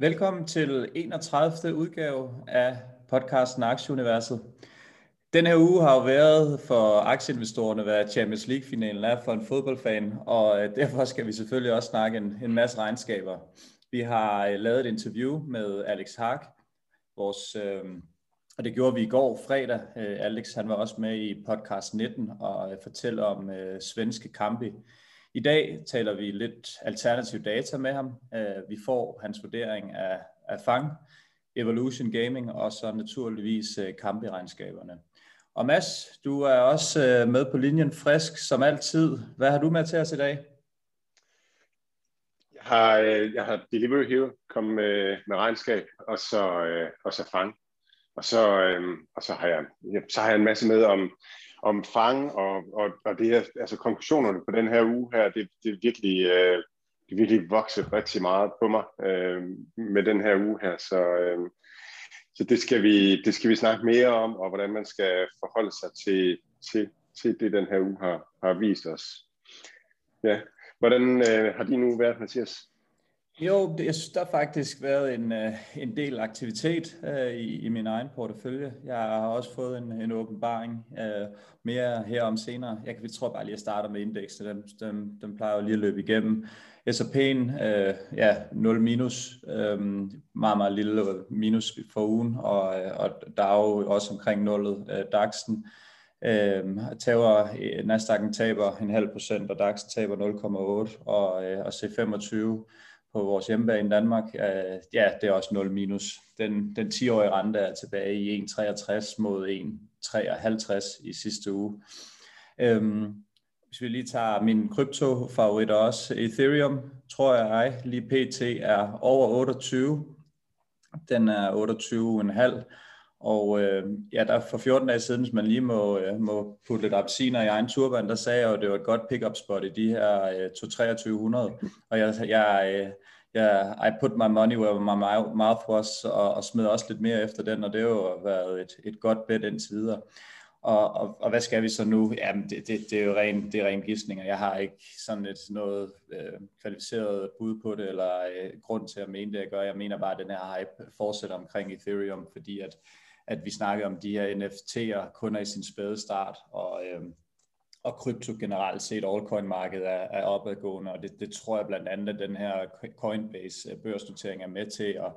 Velkommen til 31. udgave af podcasten Aktieuniverset. Den her uge har jo været for aktieinvestorerne, hvad Champions League-finalen er for en fodboldfan, og øh, derfor skal vi selvfølgelig også snakke en, en masse regnskaber. Vi har øh, lavet et interview med Alex Haag, vores, øh, og det gjorde vi i går fredag. Øh, Alex han var også med i podcast 19 og fortæller om øh, svenske kampe i dag taler vi lidt alternativ data med ham. Øh, vi får hans vurdering af, af FANG, Evolution Gaming og så naturligvis øh, kamperegnskaberne. Og Mads, du er også øh, med på linjen frisk som altid. Hvad har du med til os i dag? Jeg har, øh, jeg har Delivery Hero kommet med, med regnskab, og så, og så FANG. Og så, og så, har jeg, så har jeg en masse med om, om fang og, og, og det her, altså konklusionerne på den her uge her, det, det er virkelig, øh, det er virkelig vokset rigtig meget på mig øh, med den her uge her, så, øh, så det, skal vi, det skal vi snakke mere om, og hvordan man skal forholde sig til, til, til det, den her uge har, har vist os. Ja. Hvordan øh, har din uge været, Mathias? Jo, jeg synes, der har faktisk været en, øh, en del aktivitet uh, i, i min egen portefølje. Jeg har også fået en, en åbenbaring uh, mere herom senere. Jeg, kan, jeg tror bare lige, at jeg starter med indeksene. Dem, dem, dem plejer jo lige at løbe igennem. S&P'en, uh, ja, 0 minus, um, meget, meget lille minus for ugen, og, og der er jo også omkring nullet uh, DAX'en. Øh, tager, Nasdaq'en taber en halv procent, og DAX taber 0,8, og, øh, og C25 på vores hjemmebane i Danmark, øh, ja, det er også 0 minus. Den, den 10-årige rente er tilbage i 1,63 mod 1,53 i sidste uge. Øhm, hvis vi lige tager min kryptofavorit også, Ethereum, tror jeg, lige pt. er over 28. Den er 28,5 og øh, ja, der for 14 dage siden, hvis man lige må, øh, må putte lidt appelsiner i egen turban, der sagde jeg jo, at det var et godt pick-up spot i de her øh, 2300. Og jeg, jeg, øh, jeg, I put my money where my mouth was, og, og smed også lidt mere efter den, og det har jo været et, et godt bet indtil videre. Og, og, og hvad skal vi så nu? Jamen, det, det, det er jo ren, det er ren gidsninger. Jeg har ikke sådan et noget øh, kvalificeret bud på det, eller øh, grund til at mene det, jeg gør. Jeg mener bare, at den her hype fortsætter omkring Ethereum, fordi at at vi snakker om de her NFT'er kun er i sin spæde start, og, øh, og krypto generelt set, altcoin-markedet er, er opadgående, og det, det tror jeg blandt andet, at den her Coinbase-børsnotering øh, er med til at,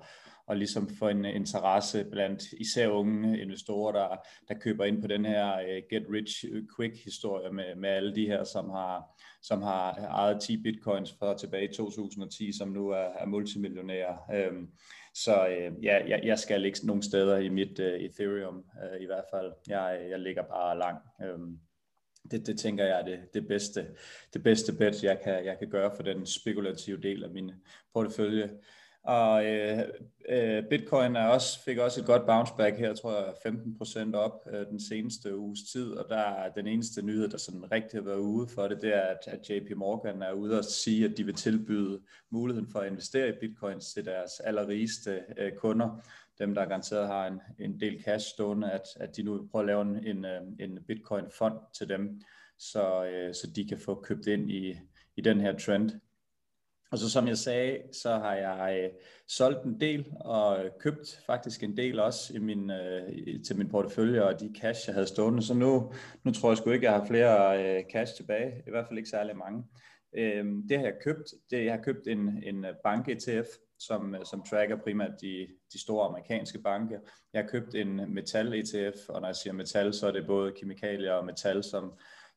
og ligesom få en interesse blandt især unge investorer, der, der køber ind på den her uh, get rich quick historie med, med alle de her, som har, som har ejet 10 bitcoins fra tilbage i 2010, som nu er, er multimillionærer. Um, så øh, ja, jeg, jeg skal ikke nogen steder i mit øh, Ethereum øh, i hvert fald. Jeg, jeg ligger bare langt. Øh, det, det tænker jeg er det, det, bedste, det bedste bet, jeg kan, jeg kan gøre for den spekulative del af min portefølje. Og øh, øh, Bitcoin er også, fik også et godt bounce back her, tror jeg 15% op øh, den seneste uges tid, og der er den eneste nyhed, der sådan rigtig har været ude for det, det er, at, at JP Morgan er ude og sige, at de vil tilbyde muligheden for at investere i bitcoins til deres allerrigeste øh, kunder, dem der garanteret har en, en del cash stående, at, at de nu prøver at lave en, en, øh, en bitcoin-fond til dem, så, øh, så de kan få købt ind i, i den her trend. Og så som jeg sagde, så har jeg øh, solgt en del og øh, købt faktisk en del også i min, øh, til min portefølje og de cash, jeg havde stående. Så nu, nu tror jeg sgu ikke, jeg har flere øh, cash tilbage, i hvert fald ikke særlig mange. Øh, det har jeg købt. Det, jeg har købt en, en øh, bank-ETF, som, øh, som tracker primært de, de store amerikanske banker. Jeg har købt en metal-ETF, og når jeg siger metal, så er det både kemikalier og metal, som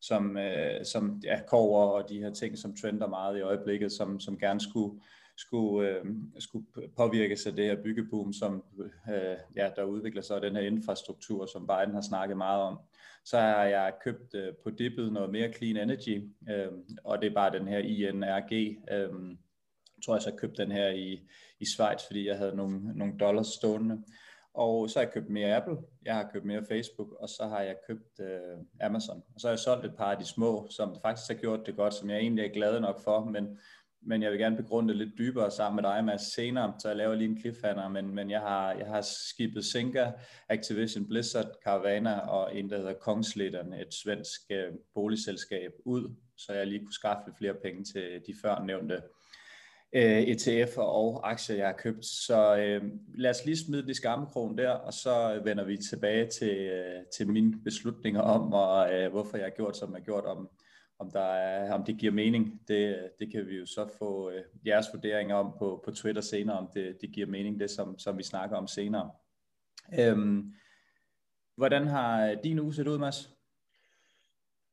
som, øh, som ja, kover og de her ting, som trender meget i øjeblikket, som, som gerne skulle, skulle, øh, skulle påvirkes af det her byggeboom, som øh, ja, der udvikler sig, og den her infrastruktur, som Biden har snakket meget om. Så har jeg købt øh, på dippet noget mere clean energy, øh, og det er bare den her INRG. Øh, tror jeg så, jeg købte den her i, i Schweiz, fordi jeg havde nogle, nogle dollars stående. Og så har jeg købt mere Apple, jeg har købt mere Facebook, og så har jeg købt øh, Amazon. Og så har jeg solgt et par af de små, som faktisk har gjort det godt, som jeg egentlig er glad nok for, men, men jeg vil gerne begrunde det lidt dybere sammen med dig, Mads, senere, så jeg laver lige en cliffhanger, men, men jeg har, jeg har skibet Senka, Activision Blizzard, Caravana og en, der hedder Kongslitteren, et svensk øh, boligselskab, ud, så jeg lige kunne skaffe flere penge til de før nævnte øh, ETF'er og aktier, jeg har købt. Så øh, lad os lige smide det skammekrogen der, og så vender vi tilbage til, øh, til mine beslutninger om, og øh, hvorfor jeg har gjort, som jeg har gjort, om, om, der er, om det giver mening. Det, det kan vi jo så få øh, jeres vurderinger om på, på Twitter senere, om det, det giver mening, det som, som vi snakker om senere. Øhm, hvordan har din uge set ud, Mads?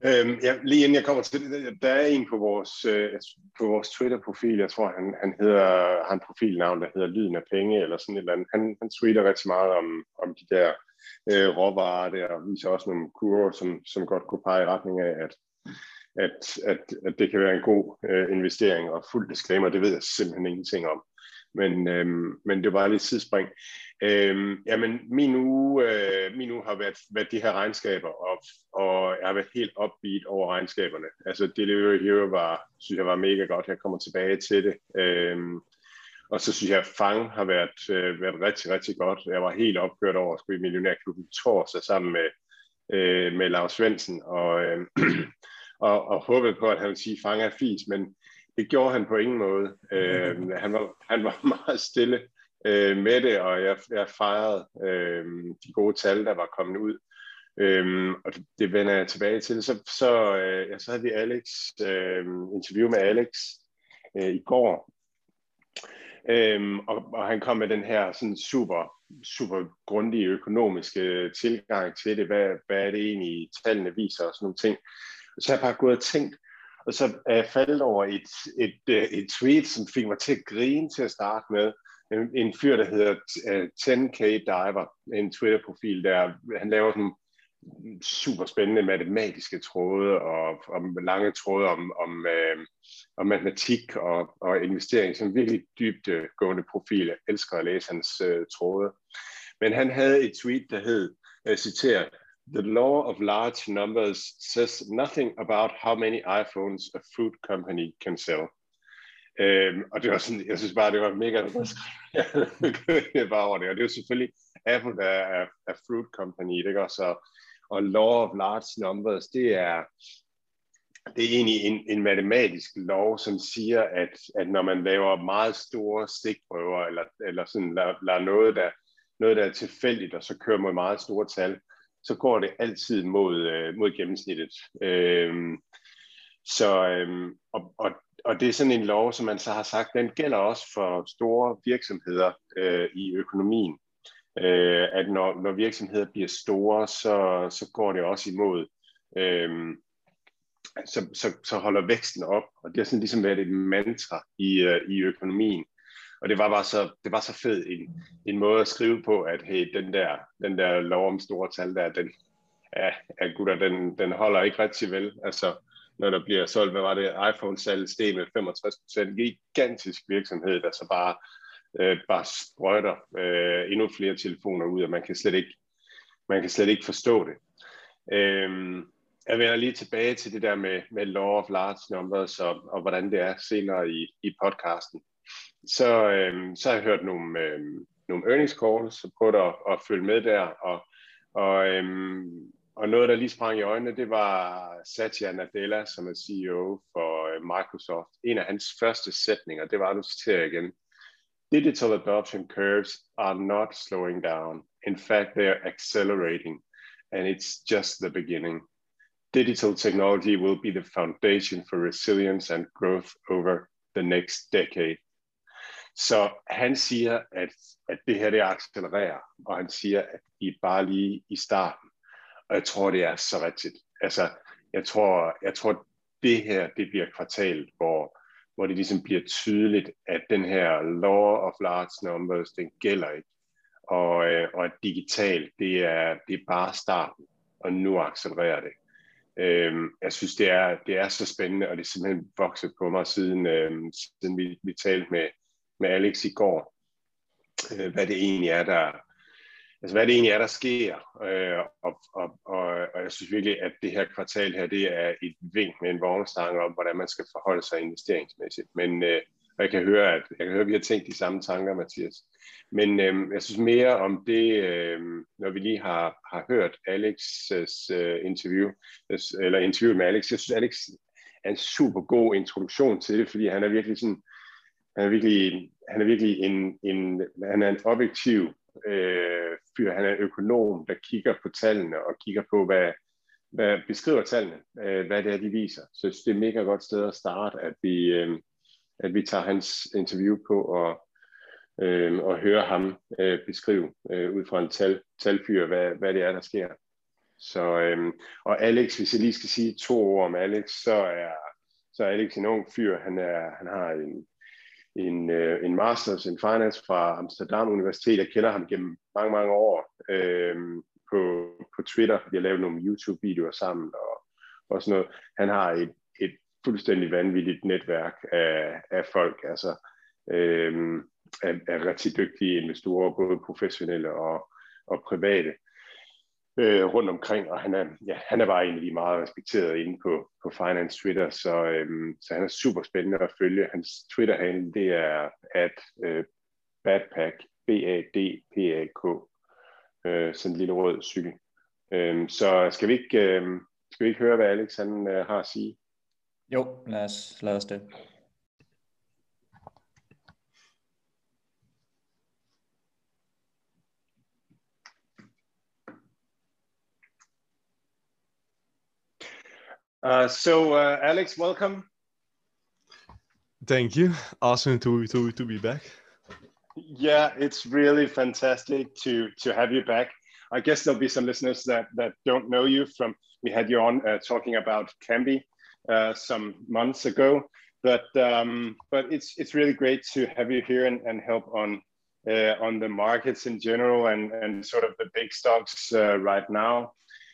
Øhm, ja, lige inden jeg kommer til det, der er en på vores, øh, på vores Twitter-profil, jeg tror, han, han hedder, har en profilnavn, der hedder Lyden af Penge, eller sådan et eller andet. Han, han tweeter rigtig meget om, om de der øh, råvarer der, og viser også nogle kurver, som, som godt kunne pege i retning af, at, at, at, at det kan være en god øh, investering, og fuld disclaimer, det ved jeg simpelthen ingenting om. Men, øhm, men det var lidt sidespring. Øhm, jamen, min uge, øh, min uge har været, været de her regnskaber, og, og jeg har været helt opbeat over regnskaberne. Altså, Delivery Hero var, synes jeg var mega godt. Jeg kommer tilbage til det. Øhm, og så synes jeg, at Fang har været, øh, været rigtig, rigtig godt. Jeg var helt opkørt over at skulle i Millionærklubben torsdag sammen med, øh, med Lars Svendsen, og, øh, og, og håbede på, at han ville sige, at Fang er fis, men det gjorde han på ingen måde. Øh, han, var, han var meget stille øh, med det, og jeg, jeg fejrede øh, de gode tal, der var kommet ud. Øhm, og det, vender jeg tilbage til. Så, så, øh, ja, så havde vi Alex, øh, interview med Alex øh, i går, øhm, og, og han kom med den her sådan super, super grundige økonomiske tilgang til det. Hvad, hvad er det egentlig, tallene viser og sådan nogle ting. Så jeg har bare gået og tænkt, og så er jeg faldet over et, et, et, et tweet, som fik mig til at grine til at starte med. En, fyr, der hedder øh, 10K Diver, en Twitter-profil, der han laver sådan super spændende matematiske tråde og, og lange tråde om, om, øh, om matematik og, og investering, som virkelig dybt øh, gående profil. Jeg elsker at læse hans øh, tråde. Men han havde et tweet, der hed, jeg citerer, The law of large numbers says nothing about how many iPhones a food company can sell. Øhm, og det var sådan, jeg synes bare, det var mega jeg bare over det. Og det er jo selvfølgelig Apple, der er, er fruit company, ikke gør så, og law of large numbers, det er, det er egentlig en, en matematisk lov, som siger, at, at når man laver meget store stikprøver, eller, eller sådan, lader, lader noget, der, noget, der er tilfældigt, og så kører mod meget store tal, så går det altid mod, øh, mod gennemsnittet. Øhm, så, øhm, og, og, og det er sådan en lov, som man så har sagt, den gælder også for store virksomheder øh, i økonomien. Øh, at når, når virksomheder bliver store, så, så går det også imod, øh, så, så, så holder væksten op. Og det har sådan ligesom været et mantra i, øh, i økonomien. Og det var bare så, det var så fed en, en måde at skrive på, at hey, den der, den der lov om store tal der, den, ja, ja gutter, den, den holder ikke rigtig vel. Altså, når der bliver solgt, hvad var det, iPhone-salg steg med 65% gigantisk virksomhed, der så bare, øh, bare sprøjter øh, endnu flere telefoner ud, og man kan slet ikke, man kan slet ikke forstå det. Øh, jeg vender lige tilbage til det der med, med law of large numbers, og, og hvordan det er senere i, i podcasten så, øh, så har jeg hørt nogle, øh, nogle earnings calls, så prøv at, at følge med der, og, og, øh, og noget, der lige sprang i øjnene, det var Satya Nadella, som er CEO for øh, Microsoft. En af hans første sætninger, det var, nu citerer igen, Digital adoption curves are not slowing down. In fact, they are accelerating, and it's just the beginning. Digital technology will be the foundation for resilience and growth over the next decade. Så han siger, at, at det her det accelererer, og han siger, at I bare lige i starten. Og jeg tror, det er så rigtigt. Altså, jeg tror, jeg tror det her det bliver kvartalet, hvor, hvor det ligesom bliver tydeligt, at den her law of large numbers, den gælder ikke. Og, øh, og at digital, det er, det er bare starten, og nu accelererer det. Øhm, jeg synes, det er, det er så spændende, og det er simpelthen vokset på mig, siden, øh, siden vi, vi talte med, med Alex i går, øh, hvad det egentlig er, der, altså hvad det egentlig er, der sker. Øh, og, og, og, og jeg synes virkelig, at det her kvartal her, det er et vink med en vognstang om, hvordan man skal forholde sig investeringsmæssigt. Men øh, jeg kan høre, at jeg kan høre, at vi har tænkt de samme tanker, Mathias. Men øh, jeg synes mere om det, øh, når vi lige har, har hørt Alex' øh, interview, øh, eller interview med Alex. Jeg synes, Alex er en super god introduktion til det, fordi han er virkelig sådan, han er virkelig, han er virkelig en, en, han er en objektiv øh, fyr. Han er økonom, der kigger på tallene og kigger på, hvad, hvad beskriver tallene, øh, hvad det er, de viser. Så jeg synes, det er et mega godt sted at starte, at vi, øh, at vi tager hans interview på og, øh, og hører ham øh, beskrive øh, ud fra en tal, talfyr, hvad, hvad det er, der sker. Så, øh, og Alex, hvis jeg lige skal sige to ord om Alex, så er, så er Alex en ung fyr. Han, er, han har en, en, øh, en masters in finance fra Amsterdam Universitet. Jeg kender ham gennem mange, mange år øh, på, på Twitter. Vi har lavet nogle YouTube-videoer sammen og, og sådan noget. Han har et, et fuldstændig vanvittigt netværk af, af folk, altså øh, af, af rigtig dygtige investorer, både professionelle og, og private øh, rundt omkring, og han er, ja, han er bare en af de meget respekterede inde på, på Finance Twitter, så, øhm, så han er super spændende at følge. Hans Twitter-handle, det er at øh, badpack, B-A-D-P-A-K, øh, sådan en lille rød cykel. Øhm, så skal vi, ikke, øh, skal vi ikke høre, hvad Alex han, øh, har at sige? Jo, lad os, lad os det. Uh, so, uh, Alex, welcome. Thank you. Awesome to, to, to be back. Yeah, it's really fantastic to to have you back. I guess there'll be some listeners that that don't know you from. We had you on uh, talking about Cambi uh, some months ago, but um, but it's it's really great to have you here and, and help on uh, on the markets in general and and sort of the big stocks uh, right now.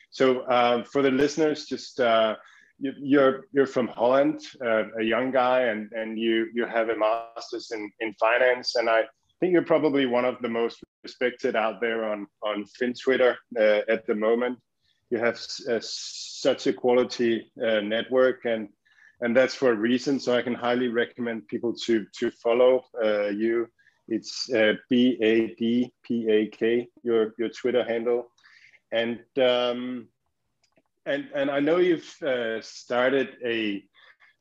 So uh, for the listeners, just uh, you're you're from Holland, uh, a young guy, and and you you have a master's in in finance, and I think you're probably one of the most respected out there on on Fin Twitter uh, at the moment. You have uh, such a quality uh, network, and and that's for a reason. So I can highly recommend people to to follow uh, you. It's B A D P A K your your Twitter handle, and um, and and I know you've uh, started a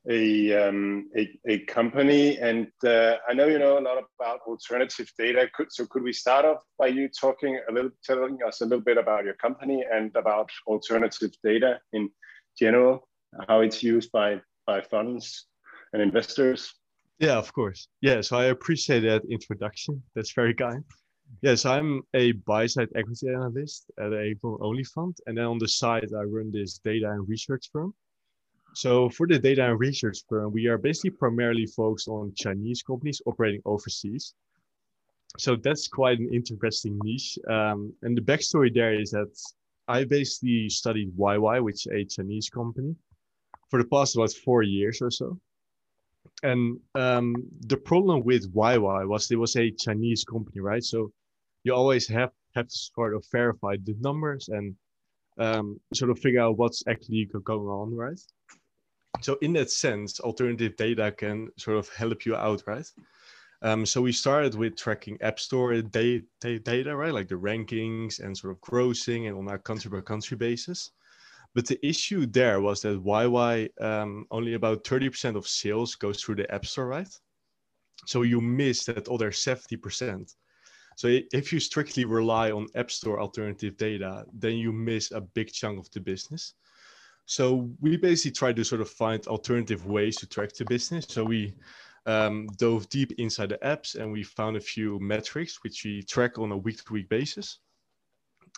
a, um, a, a company, and uh, I know you know a lot about alternative data. Could, so could we start off by you talking a little, telling us a little bit about your company and about alternative data in general, how it's used by by funds and investors? Yeah, of course. Yeah, so I appreciate that introduction. That's very kind. Yes, I'm a buy-side equity analyst at a only fund, and then on the side I run this data and research firm. So for the data and research firm, we are basically primarily focused on Chinese companies operating overseas. So that's quite an interesting niche. Um, and the backstory there is that I basically studied YY, which is a Chinese company, for the past about four years or so and um, the problem with YY was it was a Chinese company, right? So you always have have to sort of verify the numbers and um, sort of figure out what's actually going on, right? So in that sense, alternative data can sort of help you out, right? Um, so we started with tracking App Store data, data, right? Like the rankings and sort of grossing and on a country by country basis. But the issue there was that YY um, only about 30% of sales goes through the App Store, right? So you miss that other 70%. So if you strictly rely on App Store alternative data, then you miss a big chunk of the business. So we basically tried to sort of find alternative ways to track the business. So we um, dove deep inside the apps and we found a few metrics which we track on a week to week basis.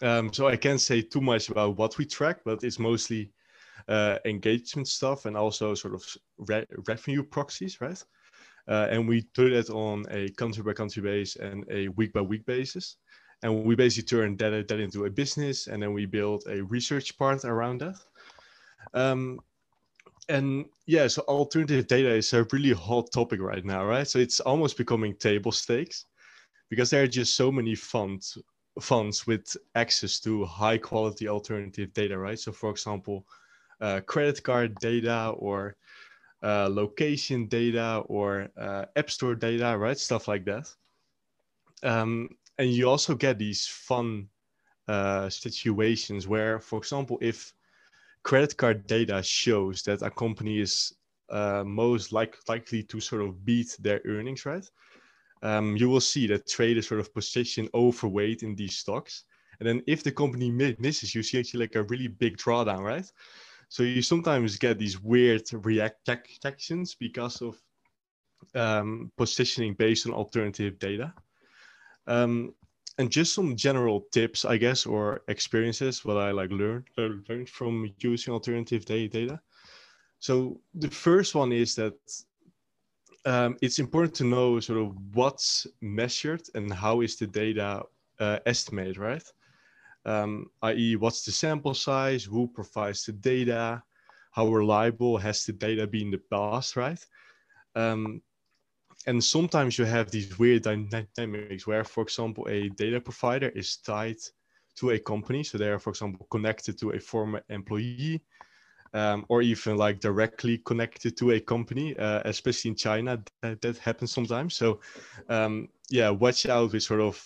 Um, so I can't say too much about what we track, but it's mostly uh, engagement stuff and also sort of re- revenue proxies, right? Uh, and we do that on a country by country base and a week by week basis. And we basically turn that, that into a business and then we build a research part around that. Um, and yeah, so alternative data is a really hot topic right now, right? So it's almost becoming table stakes because there are just so many funds funds with access to high quality alternative data, right? So, for example, uh, credit card data or uh, location data or uh, app store data, right? Stuff like that. Um, and you also get these fun uh, situations where, for example, if credit card data shows that a company is uh, most like, likely to sort of beat their earnings, right? Um, you will see that traders sort of position overweight in these stocks. And then if the company misses, you see actually like a really big drawdown, right? So you sometimes get these weird reactions because of um, positioning based on alternative data. Um, and just some general tips, I guess, or experiences what I like learned uh, learned from using alternative data. So the first one is that um, it's important to know sort of what's measured and how is the data uh, estimated, right? Um, i.e., what's the sample size, who provides the data, how reliable has the data been in the past, right? Um, and sometimes you have these weird dynamics where, for example, a data provider is tied to a company. So they are, for example, connected to a former employee um, or even like directly connected to a company, uh, especially in China, that, that happens sometimes. So um, yeah, watch out with sort of,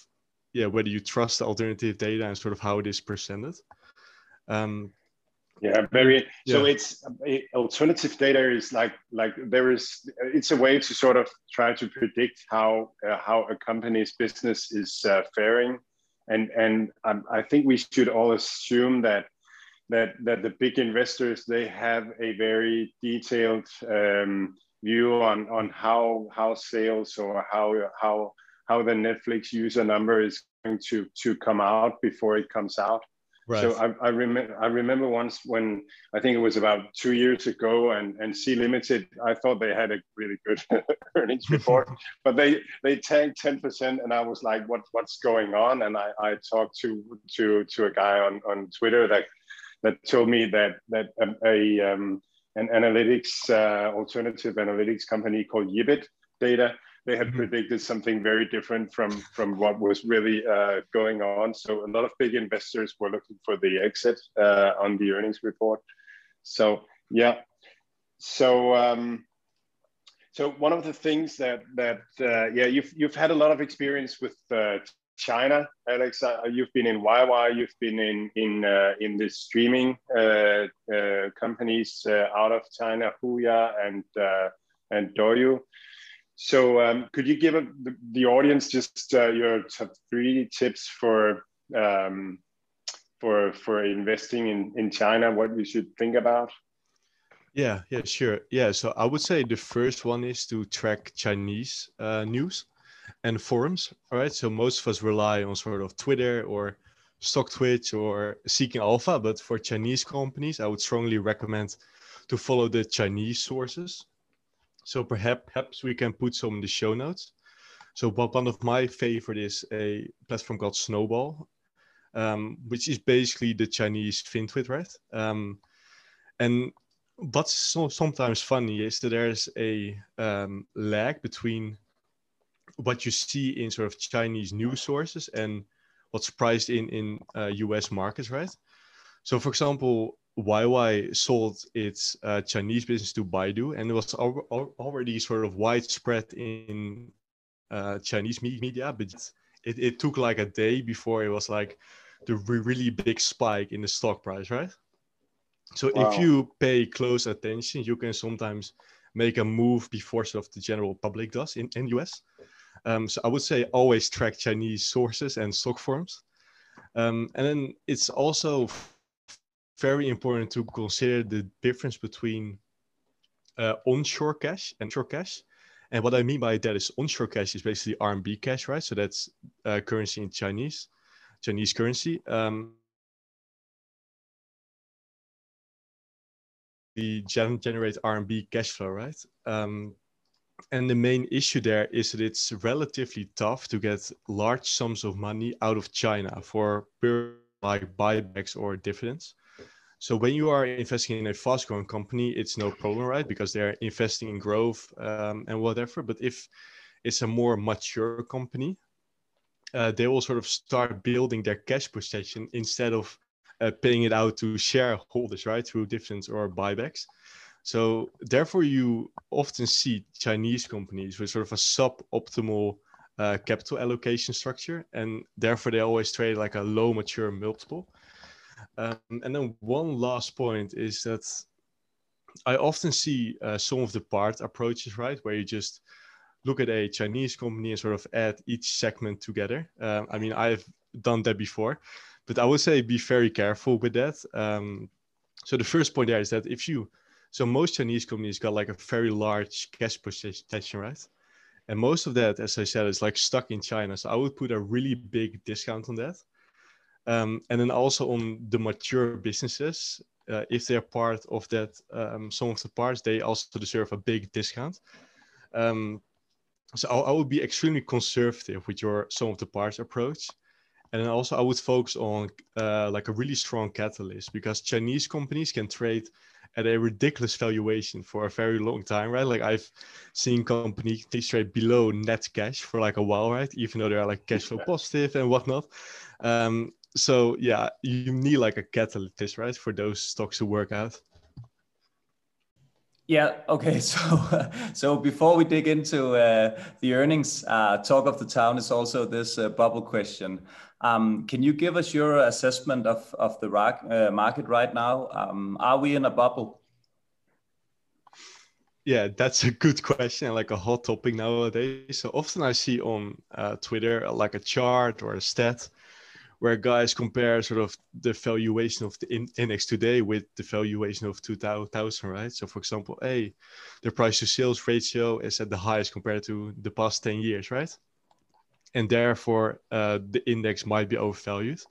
yeah, whether you trust the alternative data and sort of how it is presented. Um, yeah, very. Yeah. So it's alternative data is like like there is. It's a way to sort of try to predict how uh, how a company's business is uh, faring, and and um, I think we should all assume that that that the big investors they have a very detailed um, view on on how how sales or how how how the Netflix user number is going to to come out before it comes out Right. So I, I remember I remember once when I think it was about two years ago, and and Sea Limited, I thought they had a really good earnings report, but they they tanked ten percent, and I was like, what what's going on? And I, I talked to to to a guy on on Twitter that that told me that that a um, an analytics uh, alternative analytics company called Yibit Data they had mm-hmm. predicted something very different from from what was really uh, going on. So a lot of big investors were looking for the exit uh, on the earnings report. So yeah, so um, so one of the things that that uh, yeah you've you've had a lot of experience with uh, China, Alex. Uh, you've been in YY, you've been in in uh, in the streaming companies out of China, Huya and and Douyu. So um, could you give a, the, the, audience just uh, your top three tips for um, for for investing in, in China? What we should think about? Yeah, yeah, sure. Yeah, so I would say the first one is to track Chinese uh, news and forums. All right, so most of us rely on sort of Twitter or StockTwits or Seeking Alpha, but for Chinese companies, I would strongly recommend to follow the Chinese sources. So perhaps we can put some in the show notes. So one of my favorite is a platform called Snowball, um, which is basically the Chinese FinTwit, right? Um, and what's so, sometimes funny is that there's a um, lag between what you see in sort of Chinese news sources and what's priced in in uh, U.S. markets, right? So, for example, YY sold its uh, Chinese business to Baidu, and it was al- al- already sort of widespread in uh, Chinese me- media, but it, it took like a day before it was like the re- really big spike in the stock price, right? So wow. if you pay close attention, you can sometimes make a move before sort of the general public does in, in US. Um, so I would say always track Chinese sources and stock forms. Um, and then it's also very important to consider the difference between uh, onshore cash and shore cash. And what I mean by that is onshore cash is basically RMB cash, right? So that's uh, currency in Chinese, Chinese currency. Um, the generate RMB cash flow, right? Um, and the main issue there is that it's relatively tough to get large sums of money out of China for like buybacks or dividends. So when you are investing in a fast growing company, it's no problem, right? Because they're investing in growth um, and whatever. But if it's a more mature company, uh, they will sort of start building their cash position instead of uh, paying it out to shareholders, right, through dividends or buybacks. So therefore, you often see Chinese companies with sort of a suboptimal uh, capital allocation structure, and therefore they always trade like a low mature multiple. Um, and then one last point is that I often see uh, some of the part approaches, right, where you just look at a Chinese company and sort of add each segment together. Um, I mean, I've done that before, but I would say be very careful with that. Um, so the first point there is that if you, so most Chinese companies got like a very large cash position, right? And most of that, as I said, is like stuck in China. So I would put a really big discount on that. Um, and then also on the mature businesses, uh, if they're part of that, um, some of the parts, they also deserve a big discount. Um, so I, I, would be extremely conservative with your some of the parts approach. And then also I would focus on uh, like a really strong catalyst because Chinese companies can trade at a ridiculous valuation for a very long time, right? Like I've seen companies trade below net cash for like a while, right? Even though they're like cash flow positive and whatnot. Um, so yeah, you need like a catalyst, right, for those stocks to work out. Yeah. Okay. So, so before we dig into uh, the earnings, uh, talk of the town is also this uh, bubble question. Um, can you give us your assessment of of the uh, market right now? Um, are we in a bubble? Yeah, that's a good question, like a hot topic nowadays. So often I see on uh, Twitter like a chart or a stat where guys compare sort of the valuation of the in- index today with the valuation of 2000, right? So, for example, A, the price to sales ratio is at the highest compared to the past 10 years, right? And therefore, uh, the index might be overvalued.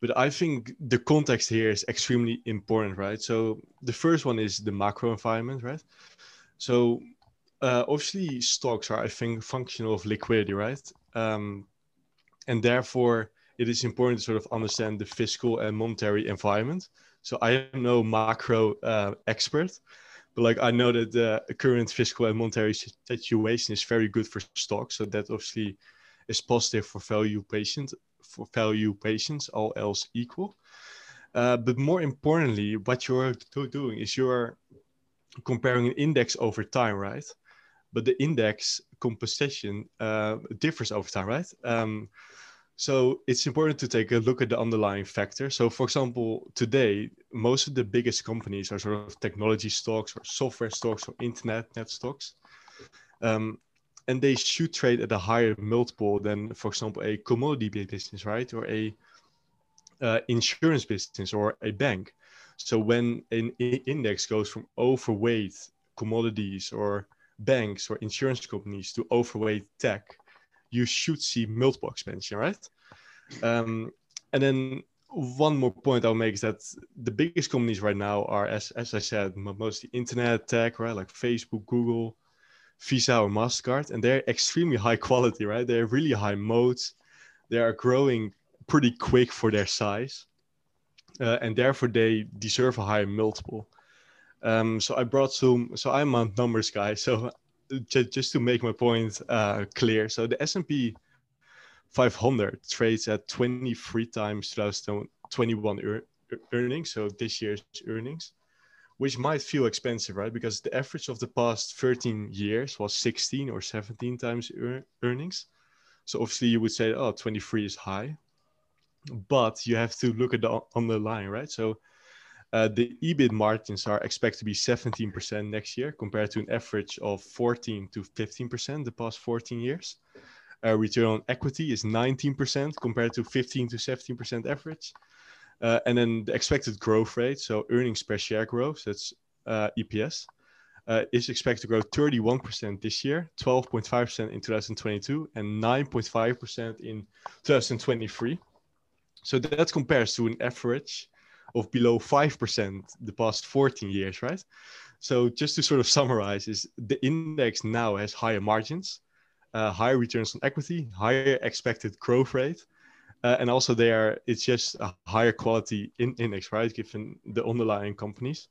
But I think the context here is extremely important, right? So, the first one is the macro environment, right? So, uh, obviously, stocks are, I think, functional of liquidity, right? Um, and therefore, it is important to sort of understand the fiscal and monetary environment. So I am no macro uh, expert, but like I know that the current fiscal and monetary situation is very good for stocks. So that obviously is positive for value patients, for value patients, all else equal. Uh, but more importantly, what you're doing is you're comparing an index over time, right? But the index composition uh, differs over time, right? Um, so it's important to take a look at the underlying factor. So, for example, today, most of the biggest companies are sort of technology stocks or software stocks or internet net stocks. Um, and they should trade at a higher multiple than, for example, a commodity business, right? Or a uh, insurance business or a bank. So when an index goes from overweight commodities or banks or insurance companies to overweight tech, you should see multiple expansion, right? Um, and then one more point I'll make is that the biggest companies right now are, as, as I said, mostly internet tech, right? Like Facebook, Google, Visa or MasterCard. And they're extremely high quality, right? They're really high modes. They are growing pretty quick for their size. Uh, and therefore they deserve a higher multiple. Um, so I brought some, so I'm a numbers guy. So just to make my point uh, clear, so the S&P 500 trades at 23 times 2021 er- earnings, so this year's earnings, which might feel expensive, right? Because the average of the past 13 years was 16 or 17 times er- earnings. So obviously you would say, oh, 23 is high, but you have to look at the underlying, right? So uh, the EBIT margins are expected to be 17% next year compared to an average of 14 to 15% the past 14 years. Uh, return on equity is 19% compared to 15 to 17% average. Uh, and then the expected growth rate, so earnings per share growth, that's uh, EPS, uh, is expected to grow 31% this year, 12.5% in 2022, and 9.5% in 2023. So that compares to an average of below 5% the past 14 years, right? So just to sort of summarize is the index now has higher margins, uh, higher returns on equity, higher expected growth rate, uh, and also they are it's just a higher quality in index, right? Given the underlying companies.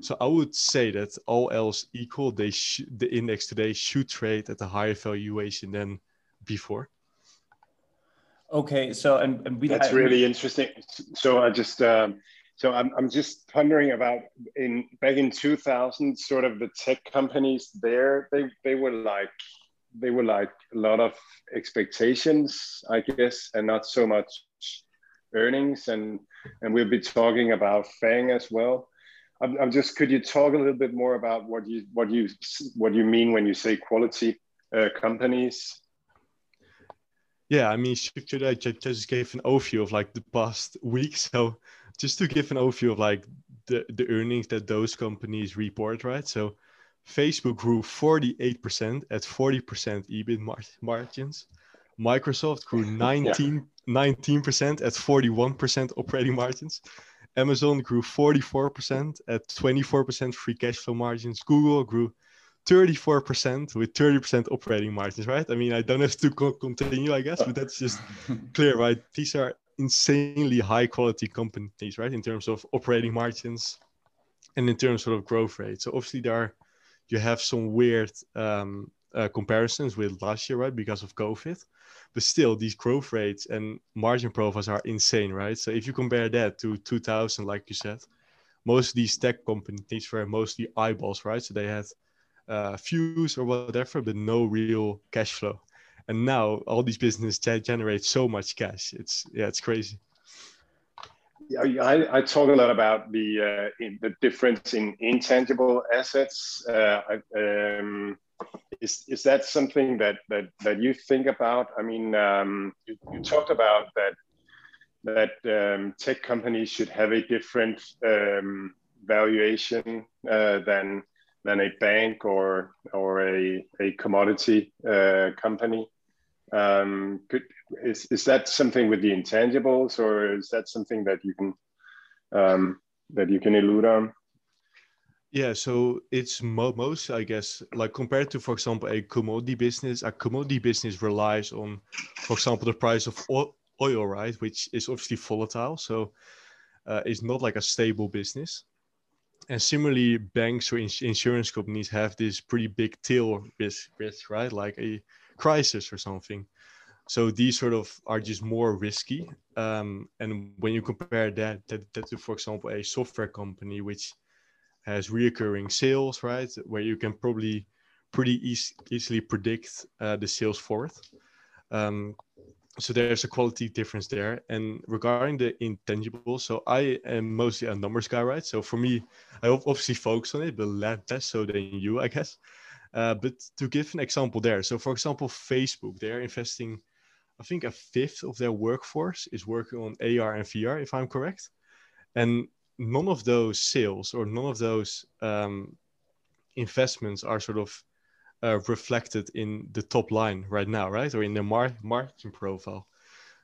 So I would say that all else equal, they sh- the index today should trade at a higher valuation than before. Okay, so and, and we that's really interesting. So I just um, so I'm, I'm just pondering about in back in 2000 sort of the tech companies there they they were like they were like a lot of expectations i guess and not so much earnings and and we'll be talking about fang as well I'm, I'm just. Could you talk a little bit more about what you what you what you mean when you say quality uh, companies? Yeah, I mean, should I just gave an overview of like the past week? So, just to give an overview of like the the earnings that those companies report, right? So, Facebook grew 48% at 40% EBIT mar- margins. Microsoft grew 19 yeah. 19% at 41% operating margins. Amazon grew 44% at 24% free cash flow margins. Google grew 34% with 30% operating margins, right? I mean, I don't have to co- continue, I guess, but that's just clear, right? These are insanely high quality companies, right? In terms of operating margins and in terms of growth rate. So obviously there are, you have some weird um, uh, comparisons with last year, right? Because of COVID but still these growth rates and margin profiles are insane right so if you compare that to 2000 like you said most of these tech companies were mostly eyeballs right so they had uh, views or whatever but no real cash flow and now all these businesses generate so much cash it's yeah it's crazy I, I talk a lot about the uh, the difference in intangible assets. Uh, um, is is that something that that that you think about? I mean, um, you, you, talked about that that um, tech companies should have a different um, valuation uh, than than a bank or or a a commodity uh, company. Um, could, is is that something with the intangibles, or is that something that you can um, that you can elude on? Yeah, so it's mo- most, I guess, like compared to, for example, a commodity business. A commodity business relies on, for example, the price of oil, right, which is obviously volatile. So uh, it's not like a stable business. And similarly, banks or ins- insurance companies have this pretty big tail risk, risk, right, like a crisis or something. So these sort of are just more risky. Um, and when you compare that, that, that to, for example, a software company, which has reoccurring sales, right? Where you can probably pretty e- easily predict uh, the sales forward. Um, so there's a quality difference there. And regarding the intangibles, so I am mostly a numbers guy, right? So for me, I obviously focus on it, but less so than you, I guess. Uh, but to give an example there, so for example, Facebook, they're investing, I think a fifth of their workforce is working on AR and VR, if I'm correct. And none of those sales or none of those um, investments are sort of uh, reflected in the top line right now, right? Or in the mar- margin profile.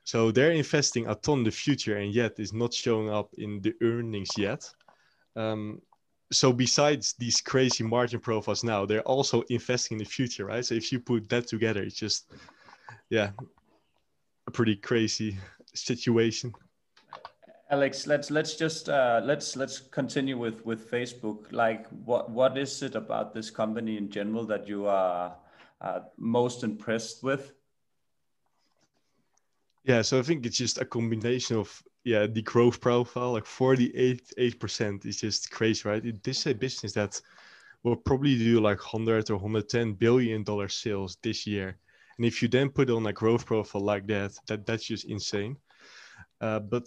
So they're investing a ton in the future, and yet is not showing up in the earnings yet. Um, so besides these crazy margin profiles now, they're also investing in the future, right? So if you put that together, it's just, yeah, a pretty crazy situation. Alex, let's let's just uh, let's let's continue with with Facebook. Like, what what is it about this company in general that you are uh, most impressed with? Yeah, so I think it's just a combination of yeah the growth profile, like forty eight eight percent is just crazy, right? This is a business that will probably do like hundred or hundred ten billion dollar sales this year, and if you then put on a growth profile like that, that that's just insane. Uh, but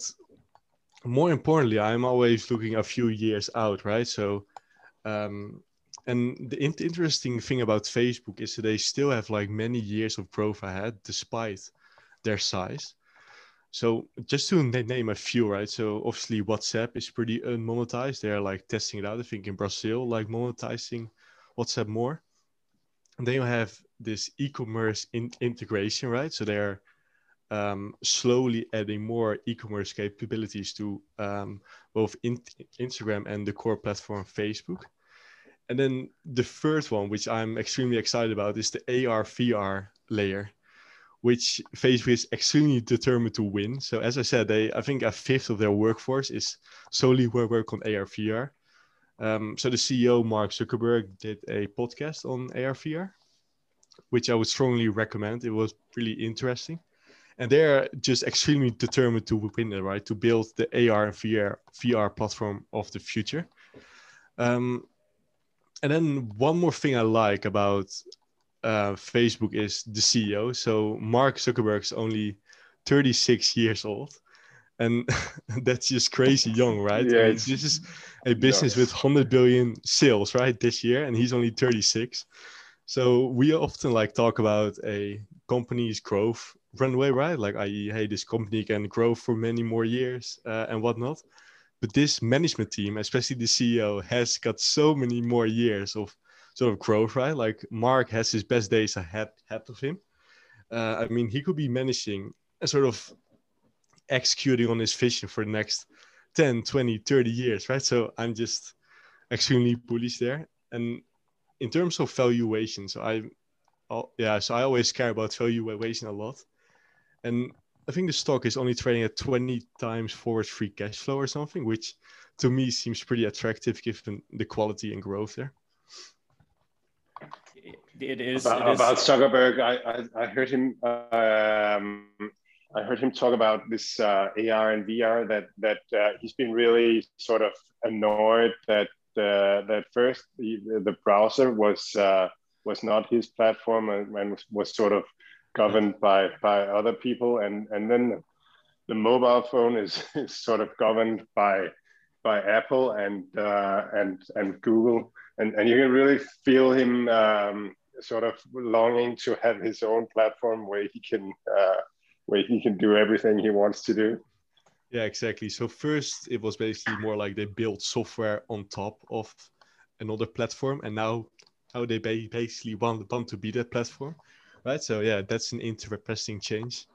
more importantly, I'm always looking a few years out, right? So, um, and the in- interesting thing about Facebook is that they still have like many years of growth ahead despite their size. So just to name a few, right? So obviously WhatsApp is pretty unmonetized. They're like testing it out. I think in Brazil, like monetizing WhatsApp more. And then you have this e-commerce in- integration, right? So they're um, slowly adding more e-commerce capabilities to um, both in- Instagram and the core platform Facebook. And then the third one, which I'm extremely excited about, is the AR VR layer, which Facebook is extremely determined to win. So as I said, they I think a fifth of their workforce is solely work on AR VR. Um, so the CEO Mark Zuckerberg did a podcast on AR VR, which I would strongly recommend. It was really interesting and they're just extremely determined to win it, right? To build the AR and VR VR platform of the future. Um, and then one more thing I like about uh, Facebook is the CEO. So Mark Zuckerberg is only 36 years old, and that's just crazy young, right? Yeah, I mean, this is a business with 100 billion sales, right, this year, and he's only 36. So we often like talk about a company's growth runway, right? Like, i.e., hey, this company can grow for many more years uh, and whatnot. But this management team, especially the CEO, has got so many more years of sort of growth, right? Like Mark has his best days ahead, ahead of him. Uh, I mean, he could be managing and sort of executing on his vision for the next 10, 20, 30 years, right? So I'm just extremely bullish there. And in terms of valuation, so I, oh, yeah, so I always care about valuation a lot. And I think the stock is only trading at 20 times forward free cash flow or something, which to me seems pretty attractive given the quality and growth there. It is about, it is- about Zuckerberg. I, I, I heard him. Um, I heard him talk about this uh, AR and VR. That that uh, he's been really sort of annoyed that uh, that first the, the browser was uh, was not his platform and, and was, was sort of governed by by other people, and and then the mobile phone is, is sort of governed by by Apple and uh, and and Google, and and you can really feel him um, sort of longing to have his own platform where he can uh, where he can do everything he wants to do. Yeah, exactly. So first it was basically more like they built software on top of another platform, and now how they basically want want to be that platform, right? So yeah, that's an interesting change.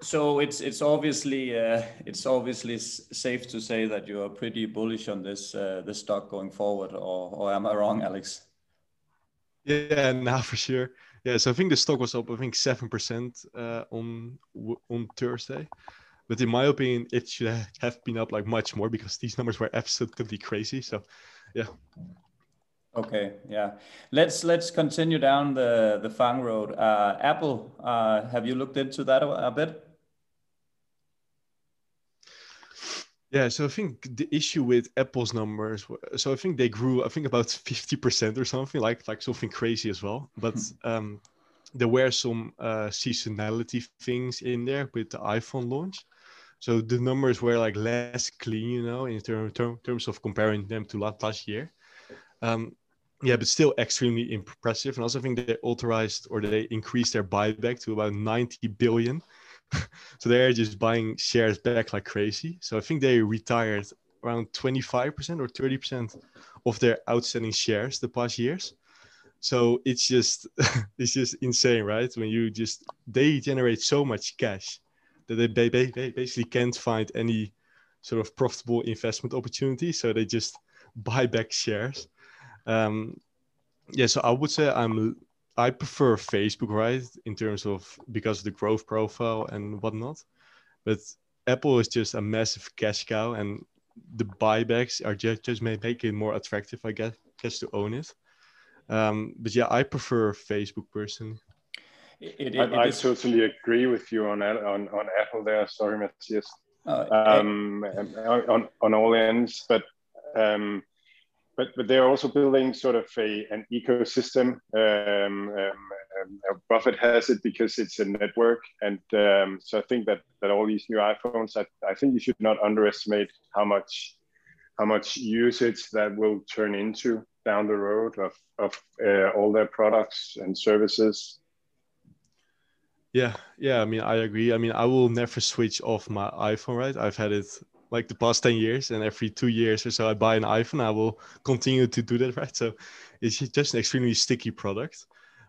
So it's it's obviously uh, it's obviously safe to say that you are pretty bullish on this uh, this stock going forward, or or am I wrong, Alex? Yeah, now for sure. Yeah, so I think the stock was up, I think seven percent uh, on on Thursday, but in my opinion, it should have been up like much more because these numbers were absolutely crazy. So, yeah, Okay, yeah. Let's let's continue down the the Fang road. Uh, Apple, uh, have you looked into that a, a bit? yeah. So I think the issue with Apple's numbers, so I think they grew, I think about fifty percent or something, like like something crazy as well. But um, there were some uh, seasonality things in there with the iPhone launch. So the numbers were like less clean, you know, in term, term, terms of comparing them to last, last year. Um, yeah, but still extremely impressive. And also, I think they authorized or they increased their buyback to about 90 billion. so they're just buying shares back like crazy. So I think they retired around 25% or 30% of their outstanding shares the past years. So it's just it's just insane, right? When you just they generate so much cash that they ba- ba- basically can't find any sort of profitable investment opportunity. So they just buy back shares. Um, yeah, so I would say I'm I prefer Facebook, right, in terms of because of the growth profile and whatnot. But Apple is just a massive cash cow, and the buybacks are just just may make it more attractive, I guess, just to own it. Um, but yeah, I prefer Facebook personally. It, it, I, it I is- totally agree with you on on on Apple there. Sorry, Matthias. uh, um, on, on all ends, but um, but but they're also building sort of a an ecosystem. Um, um, um, Buffett has it because it's a network, and um, so I think that that all these new iPhones, I, I think you should not underestimate how much how much usage that will turn into down the road of of uh, all their products and services. Yeah, yeah. I mean, I agree. I mean, I will never switch off my iPhone, right? I've had it like the past 10 years, and every two years or so, I buy an iPhone. I will continue to do that, right? So it's just an extremely sticky product.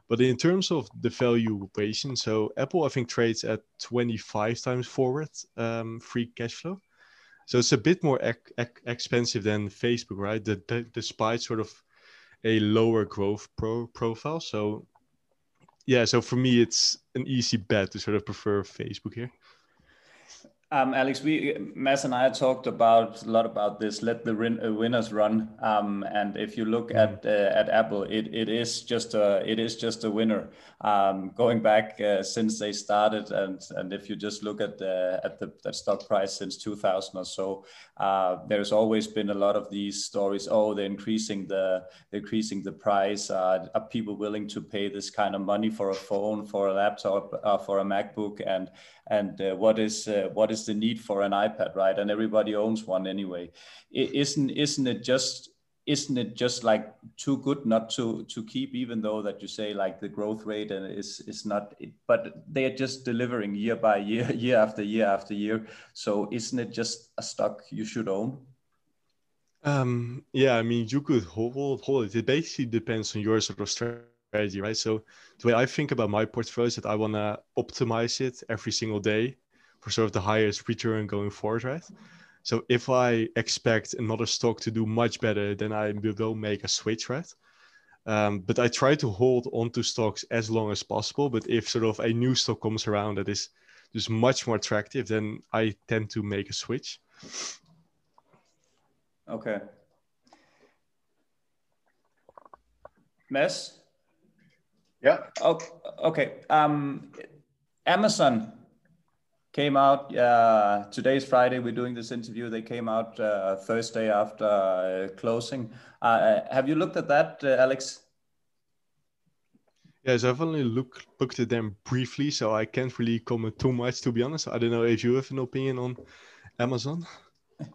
But in terms of the valuation, so Apple, I think, trades at 25 times forward um, free cash flow. So it's a bit more ec- ec- expensive than Facebook, right? The, the, despite sort of a lower growth pro- profile. So yeah, so for me, it's an easy bet to sort of prefer Facebook here. Um, Alex, we Mads and I talked about a lot about this. Let the win, uh, winners run. Um, and if you look mm. at uh, at Apple, it, it is just a it is just a winner. Um, going back uh, since they started, and and if you just look at the at the, stock price since 2000 or so, uh, there's always been a lot of these stories. Oh, they're increasing the they're increasing the price. Uh, are people willing to pay this kind of money for a phone, for a laptop, uh, for a MacBook, and and uh, what is uh, what is the need for an iPad, right? And everybody owns one anyway. is isn't isn't it just isn't it just like too good not to to keep, even though that you say like the growth rate and is is not, but they are just delivering year by year, year after year after year. So isn't it just a stock you should own? Um, yeah, I mean, you could hold, hold it. It basically depends on your sort of strategy strategy, right? So the way I think about my portfolio is that I want to optimize it every single day for sort of the highest return going forward, right? So if I expect another stock to do much better, then I will make a switch, right? Um, but I try to hold onto stocks as long as possible. But if sort of a new stock comes around that is just much more attractive, then I tend to make a switch. Okay. Mess? Yeah. Okay. okay. Um, Amazon came out. Uh, today's Friday. We're doing this interview. They came out uh, Thursday after uh, closing. Uh, have you looked at that, uh, Alex? Yes, I've only look, looked at them briefly, so I can't really comment too much. To be honest, I don't know if you have an opinion on Amazon.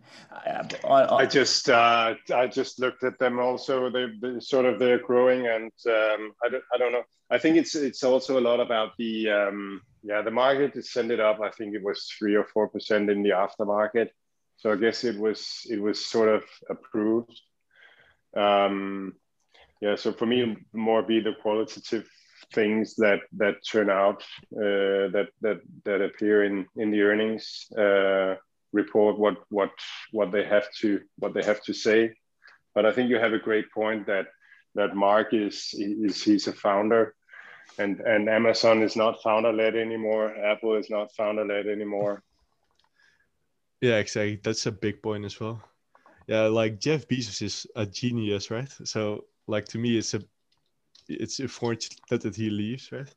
I just uh, I just looked at them also. They, sort of they're growing, and um, I don't I don't know. I think it's it's also a lot about the um, yeah the market is it up. I think it was three or four percent in the aftermarket. So I guess it was it was sort of approved. Um, yeah. So for me, more be the qualitative things that that turn out uh, that that that appear in in the earnings. Uh, report what what what they have to what they have to say. But I think you have a great point that that Mark is is he's a founder, and and Amazon is not founder led anymore. Apple is not founder led anymore. Yeah, exactly. That's a big point as well. Yeah, like Jeff Bezos is a genius, right? So like to me, it's a it's unfortunate that he leaves, right?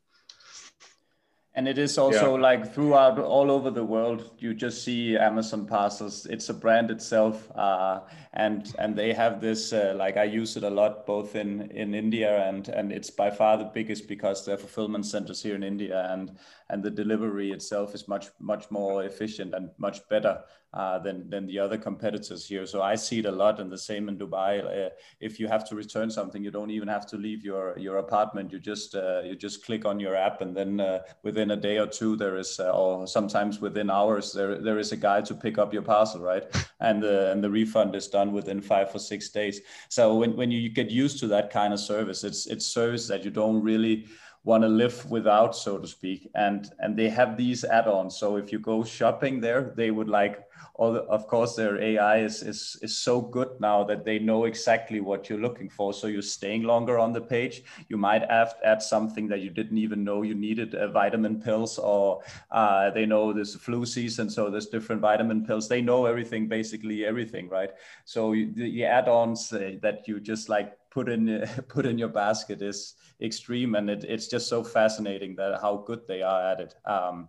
And it is also yeah. like throughout all over the world, you just see Amazon parcels. It's a brand itself, uh, and and they have this. Uh, like I use it a lot, both in in India and and it's by far the biggest because there are fulfillment centers here in India, and and the delivery itself is much much more efficient and much better uh, than than the other competitors here. So I see it a lot, and the same in Dubai. Uh, if you have to return something, you don't even have to leave your your apartment. You just uh, you just click on your app, and then uh, within a day or two, there is, uh, or sometimes within hours, there there is a guy to pick up your parcel, right? And the and the refund is done within five or six days. So when when you get used to that kind of service, it's it's service that you don't really want to live without so to speak and and they have these add-ons. So if you go shopping there they would like all the, of course their ai is, is is so good now that they know exactly what you're looking for. So you're staying longer on the page. You might to add something that you didn't even know you needed uh, vitamin pills or uh, they know there's flu season so there's different vitamin pills. They know everything basically everything right? So the, the add-ons uh, that you just like put in put in your basket is extreme and it, it's just so fascinating that how good they are at it um,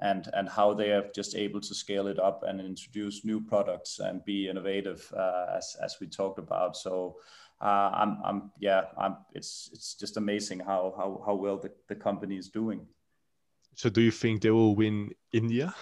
and and how they are just able to scale it up and introduce new products and be innovative uh, as as we talked about. So uh, I'm, I'm yeah I'm, it's it's just amazing how how, how well the, the company is doing. So do you think they will win india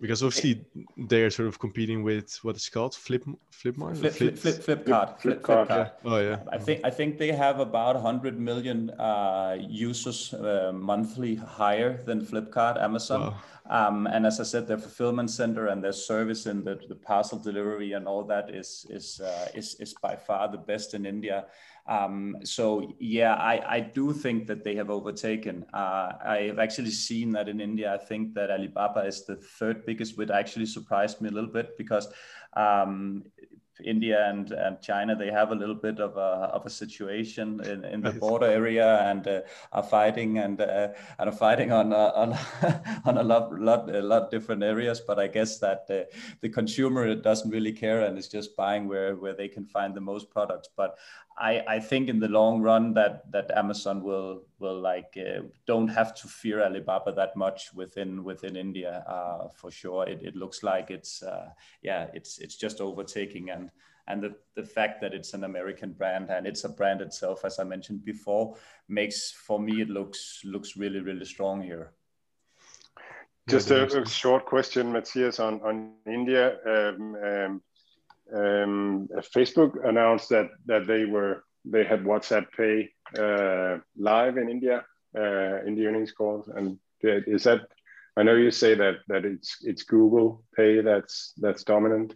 because obviously they're sort of competing with what is called? Flip flipmart? Flip flip flip, flipkart flip, flipkart yeah. oh yeah. I think i think they have about 100 million uh, users uh, monthly higher than flipkart amazon. Wow. um, and as i said their fulfillment center and their service and the, the parcel delivery and all that is is uh, is is by far the best in india um, so yeah, I, I do think that they have overtaken. Uh, I have actually seen that in India. I think that Alibaba is the third biggest, which actually surprised me a little bit because um, India and, and China, they have a little bit of a, of a situation in, in the border area and uh, are fighting and uh, and are fighting on uh, on on a lot lot a lot different areas. But I guess that uh, the consumer doesn't really care and is just buying where where they can find the most products. But I, I think in the long run that that Amazon will will like uh, don't have to fear Alibaba that much within within India uh, for sure. It, it looks like it's uh, yeah it's it's just overtaking and and the, the fact that it's an American brand and it's a brand itself as I mentioned before makes for me it looks looks really really strong here. Just a, a short question, Matthias, on on India. Um, um, um, Facebook announced that that they were they had WhatsApp Pay uh, live in India uh, in the earnings calls, and is that? I know you say that that it's it's Google Pay that's that's dominant.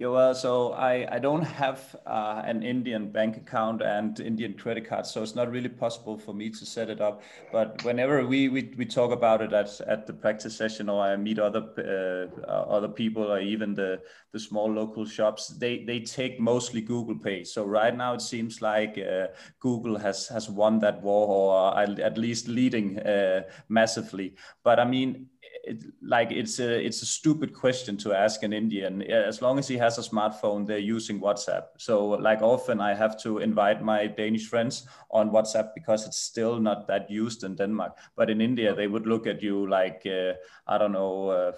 Yeah, well, so I, I don't have uh, an Indian bank account and Indian credit card, so it's not really possible for me to set it up. But whenever we, we, we talk about it at, at the practice session or I meet other uh, other people or even the, the small local shops, they, they take mostly Google Pay. So right now it seems like uh, Google has, has won that war or at least leading uh, massively. But I mean, it, like it's a it's a stupid question to ask an Indian. As long as he has a smartphone, they're using WhatsApp. So like often I have to invite my Danish friends on WhatsApp because it's still not that used in Denmark. But in India, they would look at you like uh, I don't know. Uh,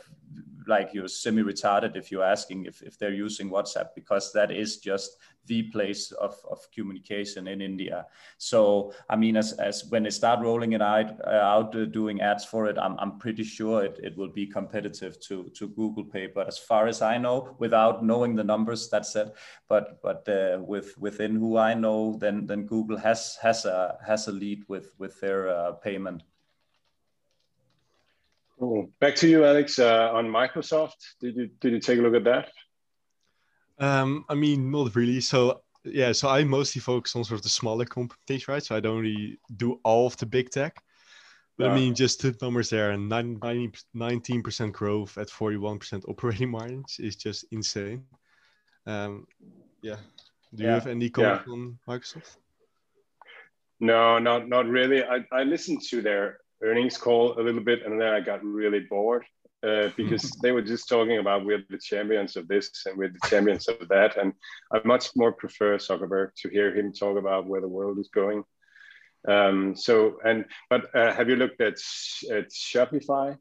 like you're semi-retarded if you're asking if, if they're using WhatsApp because that is just the place of, of communication in India. So I mean, as, as when they start rolling it out, uh, out uh, doing ads for it, I'm, I'm pretty sure it, it will be competitive to, to Google Pay. But as far as I know, without knowing the numbers, that's it. But but uh, with within who I know, then then Google has has a has a lead with with their uh, payment. Cool. Back to you, Alex. Uh, on Microsoft, did you did you take a look at that? Um, I mean, not really. So yeah, so I mostly focus on sort of the smaller companies, right? So I don't really do all of the big tech. But. I mean, just the numbers there, and 19% growth at 41% operating margins is just insane. Um, yeah. Do yeah. you have any comment yeah. on Microsoft? No, not not really. I, I listened to their earnings call a little bit, and then I got really bored uh, because they were just talking about we're the champions of this and we're the champions of that, and I much more prefer Zuckerberg to hear him talk about where the world is going. Um, so, and but uh, have you looked at at Shopify?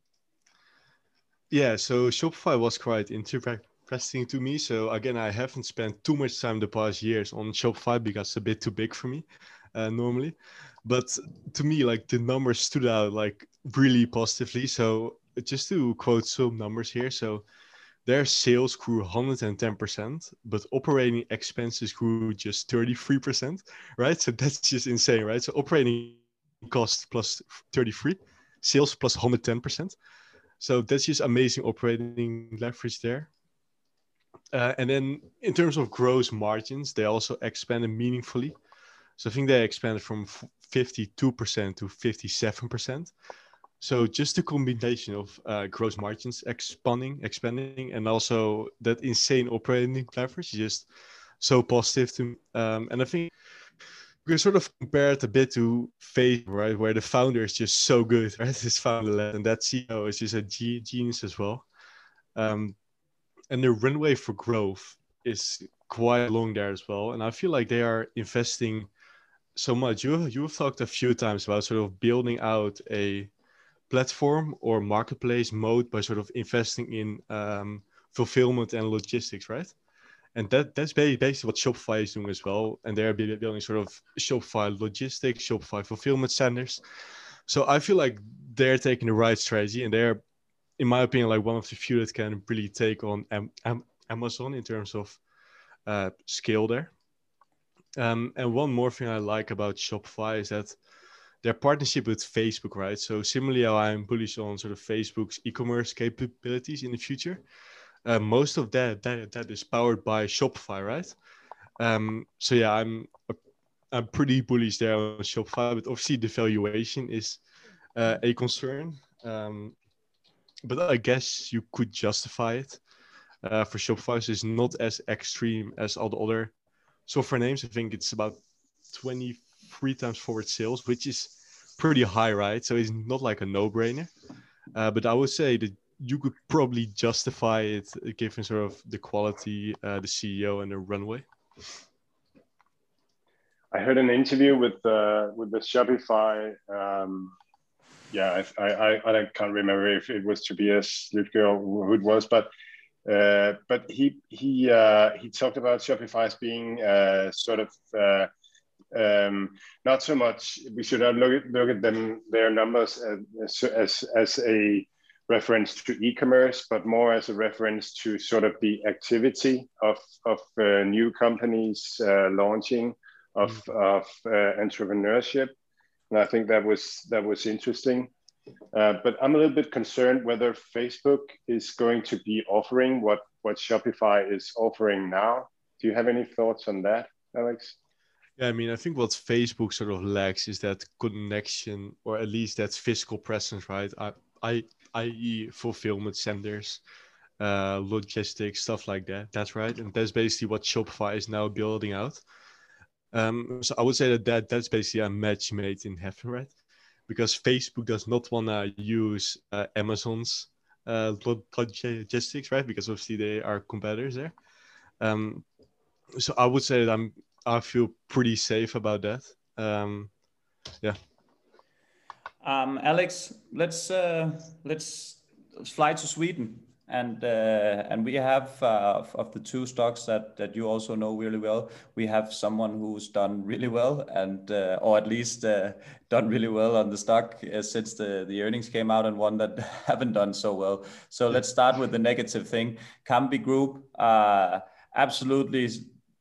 Yeah, so Shopify was quite interesting to me. So again, I haven't spent too much time the past years on Shopify because it's a bit too big for me uh, normally but to me like the numbers stood out like really positively. So just to quote some numbers here so their sales grew 110% but operating expenses grew just 33% right? So that's just insane right? So operating cost plus 33 sales plus 110% so that's just amazing operating leverage there. Uh, and then in terms of gross margins they also expanded meaningfully. So I think they expanded from 52% to 57%. So just the combination of uh, gross margins expanding, expanding, and also that insane operating leverage is just so positive to. Um, and I think we sort of compare it a bit to Facebook, right, where the founder is just so good, right? This founder and that CEO is just a genius as well. Um, and the runway for growth is quite long there as well. And I feel like they are investing so much. You you've talked a few times about sort of building out a platform or marketplace mode by sort of investing in um, fulfillment and logistics, right? And that that's basically what Shopify is doing as well. And they're building sort of Shopify logistics, Shopify fulfillment centers. So I feel like they're taking the right strategy, and they're, in my opinion, like one of the few that can really take on Amazon in terms of uh, scale there. Um, and one more thing I like about Shopify is that their partnership with Facebook, right? So similarly, how I'm bullish on sort of Facebook's e-commerce capabilities in the future. Uh, most of that, that that is powered by Shopify, right? Um, so yeah, I'm I'm pretty bullish there on Shopify, but obviously the valuation is uh, a concern. Um, but I guess you could justify it uh, for Shopify. So it's not as extreme as all the other software names. I think it's about 23 times forward sales, which is pretty high, right? So it's not like a no-brainer. Uh, but I would say that you could probably justify it given sort of the quality, uh, the CEO, and the runway. I heard an interview with uh, with the Shopify. Um, yeah, I, I, I can't remember if it was Tobias Lütke or who it was, but uh, but he he uh, he talked about Shopify as being uh, sort of uh, um, not so much. We should not look at, look at them their numbers as as, as a reference to e-commerce, but more as a reference to sort of the activity of of uh, new companies uh, launching, of mm-hmm. of entrepreneurship, and I think that was that was interesting. Uh, but I'm a little bit concerned whether Facebook is going to be offering what, what Shopify is offering now. Do you have any thoughts on that, Alex? Yeah, I mean, I think what Facebook sort of lacks is that connection, or at least that physical presence, right? I, I, i.e., fulfillment centers, uh, logistics, stuff like that. That's right, and that's basically what Shopify is now building out. Um, so I would say that, that that's basically a match made in heaven, right? Because Facebook does not want to use uh, Amazon's uh, logistics, right? Because obviously they are competitors there. Um, so I would say that I'm I feel pretty safe about that. Um, yeah. Um, Alex, let's uh, let's fly to Sweden and uh, and we have uh, of the two stocks that that you also know really well we have someone who's done really well and uh, or at least uh, done really well on the stock uh, since the the earnings came out and one that haven't done so well. So let's start with the negative thing. Kambi Group uh, absolutely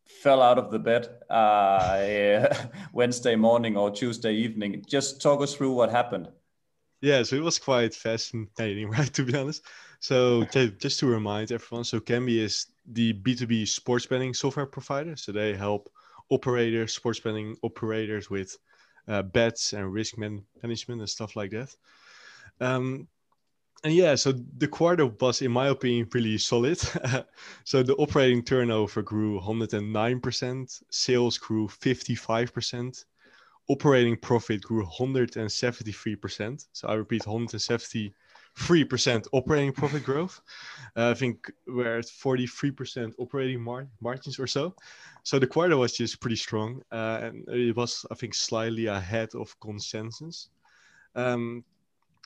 fell out of the bed Wednesday morning or Tuesday evening. Just talk us through what happened. Yeah so it was quite fascinating right to be honest so just to remind everyone, so Kambi is the B2B sports betting software provider. So they help operators, sports betting operators with uh, bets and risk man- management and stuff like that. Um, and yeah, so the quarter was, in my opinion, really solid. so the operating turnover grew 109%, sales grew 55%, operating profit grew 173%. So I repeat, 170 3% operating profit growth. Uh, I think we're at 43% operating mar- margins or so. So the quarter was just pretty strong. Uh, and it was, I think, slightly ahead of consensus. Um,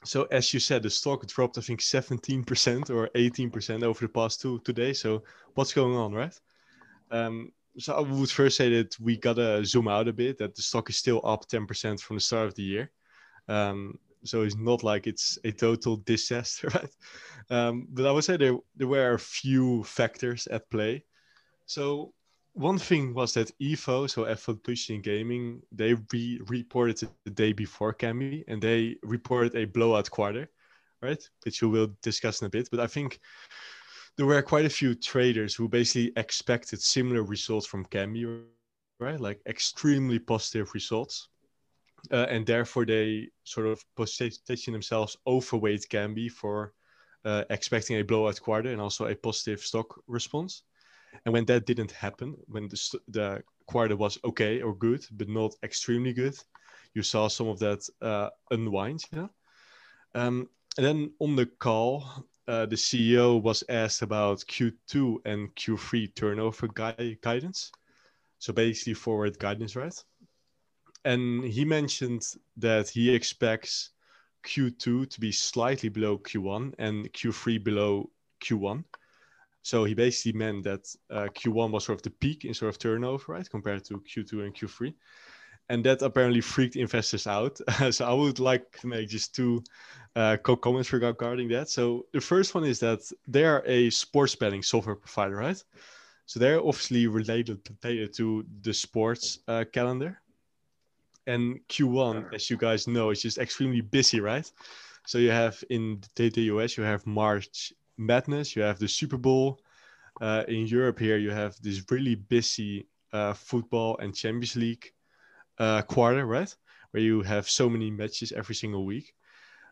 so as you said, the stock dropped, I think, 17% or 18% over the past two, days. So what's going on, right? Um, so I would first say that we gotta zoom out a bit. That the stock is still up 10% from the start of the year. Um, so it's not like it's a total disaster, right? Um, but I would say there there were a few factors at play. So one thing was that EVO, so Evolution Gaming, they re- reported the day before Kambi, and they reported a blowout quarter, right? Which we will discuss in a bit. But I think there were quite a few traders who basically expected similar results from Kambi, right? Like extremely positive results uh, and therefore they sort of position themselves overweight Kambi for uh, expecting a blowout quarter and also a positive stock response. And when that didn't happen, when the, the quarter was okay or good, but not extremely good, you saw some of that uh, unwind. Yeah. Um, and then on the call, uh, the CEO was asked about Q2 and Q3 turnover gui- guidance. So basically, forward guidance, right? And he mentioned that he expects Q2 to be slightly below Q1 and Q3 below Q1. So he basically meant that uh, Q1 was sort of the peak in sort of turnover, right, compared to Q2 and Q3. And that apparently freaked investors out. so I would like to make just two uh, comments regarding that. So the first one is that they are a sports betting software provider, right? So they're obviously related, to the sports uh, calendar and Q1, as you guys know, is just extremely busy, right? So you have in the, US, you have March Madness, you have the Super Bowl. Uh, in Europe here, you have this really busy uh, football and Champions League uh, quarter, right? Where you have so many matches every single week.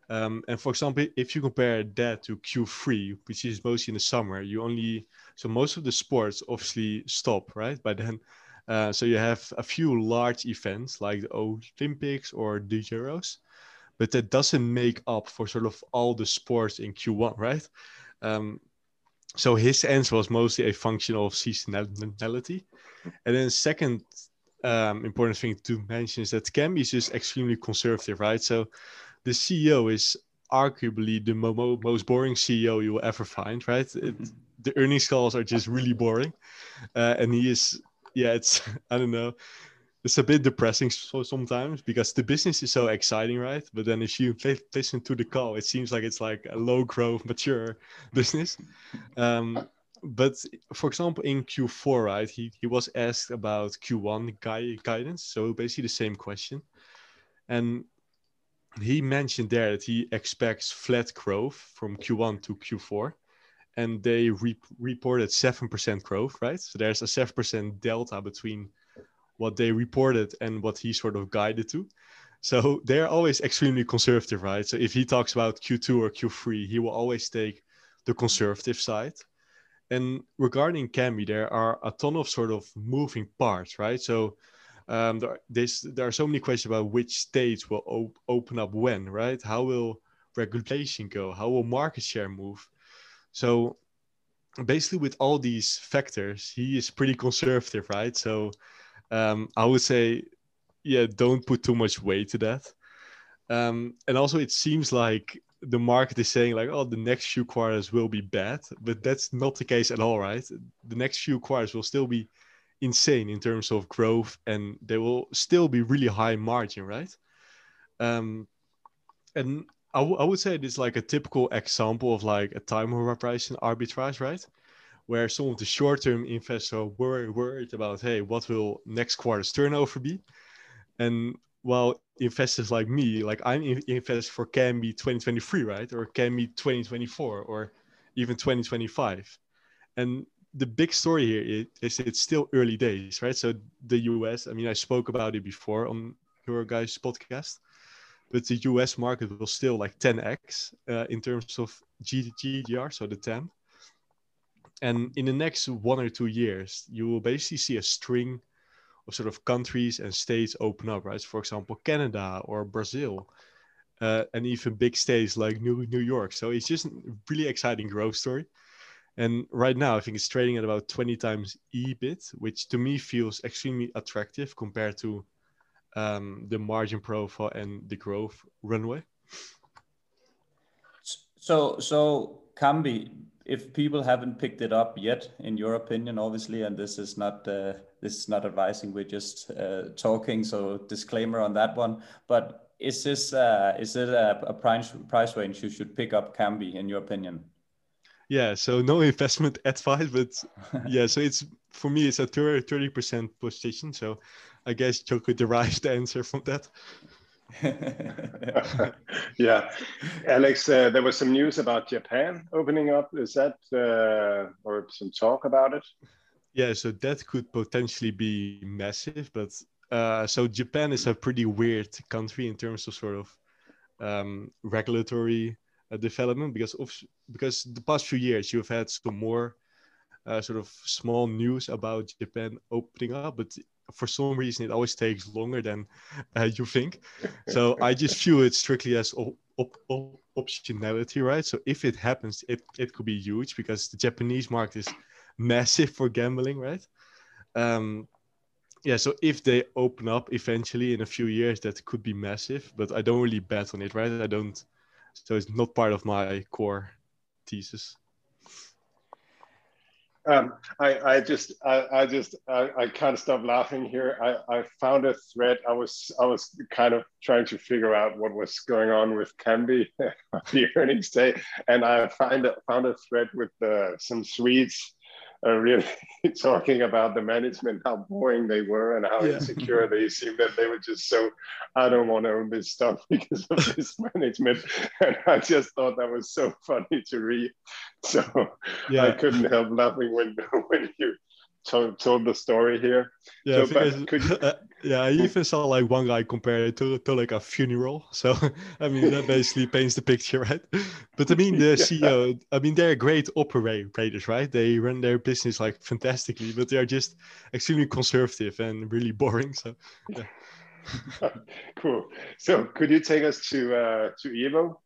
Um, and for example, if you compare that to Q3, which is mostly in the summer, you only so most of the sports obviously stop right by then. Uh, so you have a few large events like the Olympics or the Euros, but that doesn't make up for sort of all the sports in Q1, right? Um, so his answer was mostly a function of seasonality. And then second um, important thing to mention is that Kambi is just extremely conservative, right? So the CEO is arguably the mo- most boring CEO you will ever find, right? It, mm-hmm. the earnings calls are just really boring, uh, and he is, yeah, it's I don't know, it's a bit depressing so sometimes because the business is so exciting, right? But then if you listen to the call, it seems like it's like a low growth, mature business. Um, but for example, in Q4, right, he, he was asked about Q1 gui- guidance. So basically the same question. And he mentioned there that he expects flat growth from Q1 to Q4. And they re- reported 7% growth, right? So there's a 7% delta between what they reported and what he sort of guided to. So they're always extremely conservative, right? So if he talks about Q2 or Q3, he will always take the conservative side. And regarding Kambi, there are a ton of sort of moving parts, right? So um, there, there are so many questions about which states will op- open up when, right? How will regulation go? How will market share move? So basically, with all these factors, he is pretty conservative, right? So um, I would say, yeah, don't put too much weight to that. Um, and also, it seems like the market is saying like, oh, the next few quarters will be bad, but that's not the case at all, right? The next few quarters will still be insane in terms of growth, and they will still be really high margin, right? Um, and I, w- I would say it is like a typical example of like a time horizon arbitrage, right? Where some of the short-term investors are worried, worried about, hey, what will next quarter's turnover be? And while investors like me, like I'm in- invested for Kambi 2023, right? Or can be 2024 or even 2025. And the big story here is, it's still early days, right? So the US, I mean, I spoke about it before on your guys' podcast, but the US market will still like 10x uh, in terms of G- GDR, so the 10. And in the next one or two years, you will basically see a string of sort of countries and states open up, right? For example, Canada or Brazil, uh, and even big states like New New York. So it's just a really exciting growth story. And right now, I think it's trading at about 20 times EBIT, which to me feels extremely attractive compared to the margin profile and the growth runway. So, so Kambi, if people haven't picked it up yet, in your opinion, obviously, and this is not uh, this is not advising, we're just uh, talking. So disclaimer on that one. But is this uh, is it a, a price price range you should pick up Kambi in your opinion? Yeah, so no investment advice, but yeah, so it's for me it's a 30 percent position. So I guess could derive the answer from that. yeah, Alex, uh, there was some news about Japan opening up. Is that uh, or some talk about it? Yeah, so that could potentially be massive, but uh, so Japan is a pretty weird country in terms of sort of um, regulatory uh, development because of because the past few years you've had some more uh, sort of small news about Japan opening up, but for some reason it always takes longer than uh, you think. So I just view it strictly as op- op- op- optionality, right? So if it happens, it, it could be huge because the Japanese market is massive for gambling, right? Um, yeah, so if they open up eventually in a few years, that could be massive, but I don't really bet on it, right? I don't so it's not part of my core thesis. Um, I, I just, I, I just, I, I, can't stop laughing here. I, I found a thread. I was, I was kind of trying to figure out what was going on with Kambi the earnings day, and I find found a thread with uh, some Swedes uh, really talking about the management, how boring they were, and how yeah. insecure they seemed that they were just so, I don't want to own this stuff because of this management. And I just thought that was so funny to read. So yeah. I couldn't help laughing when when you told, told the story here. Yeah, So, but could you- uh, yeah. I even saw like one guy compare it to, to like a funeral. So I mean that basically paints the picture, right? But I mean the Yeah. CEO. I mean they're great operators, right? They run their business like fantastically, but they are just extremely conservative and really boring. So cool. So could you take us to uh, to Evo?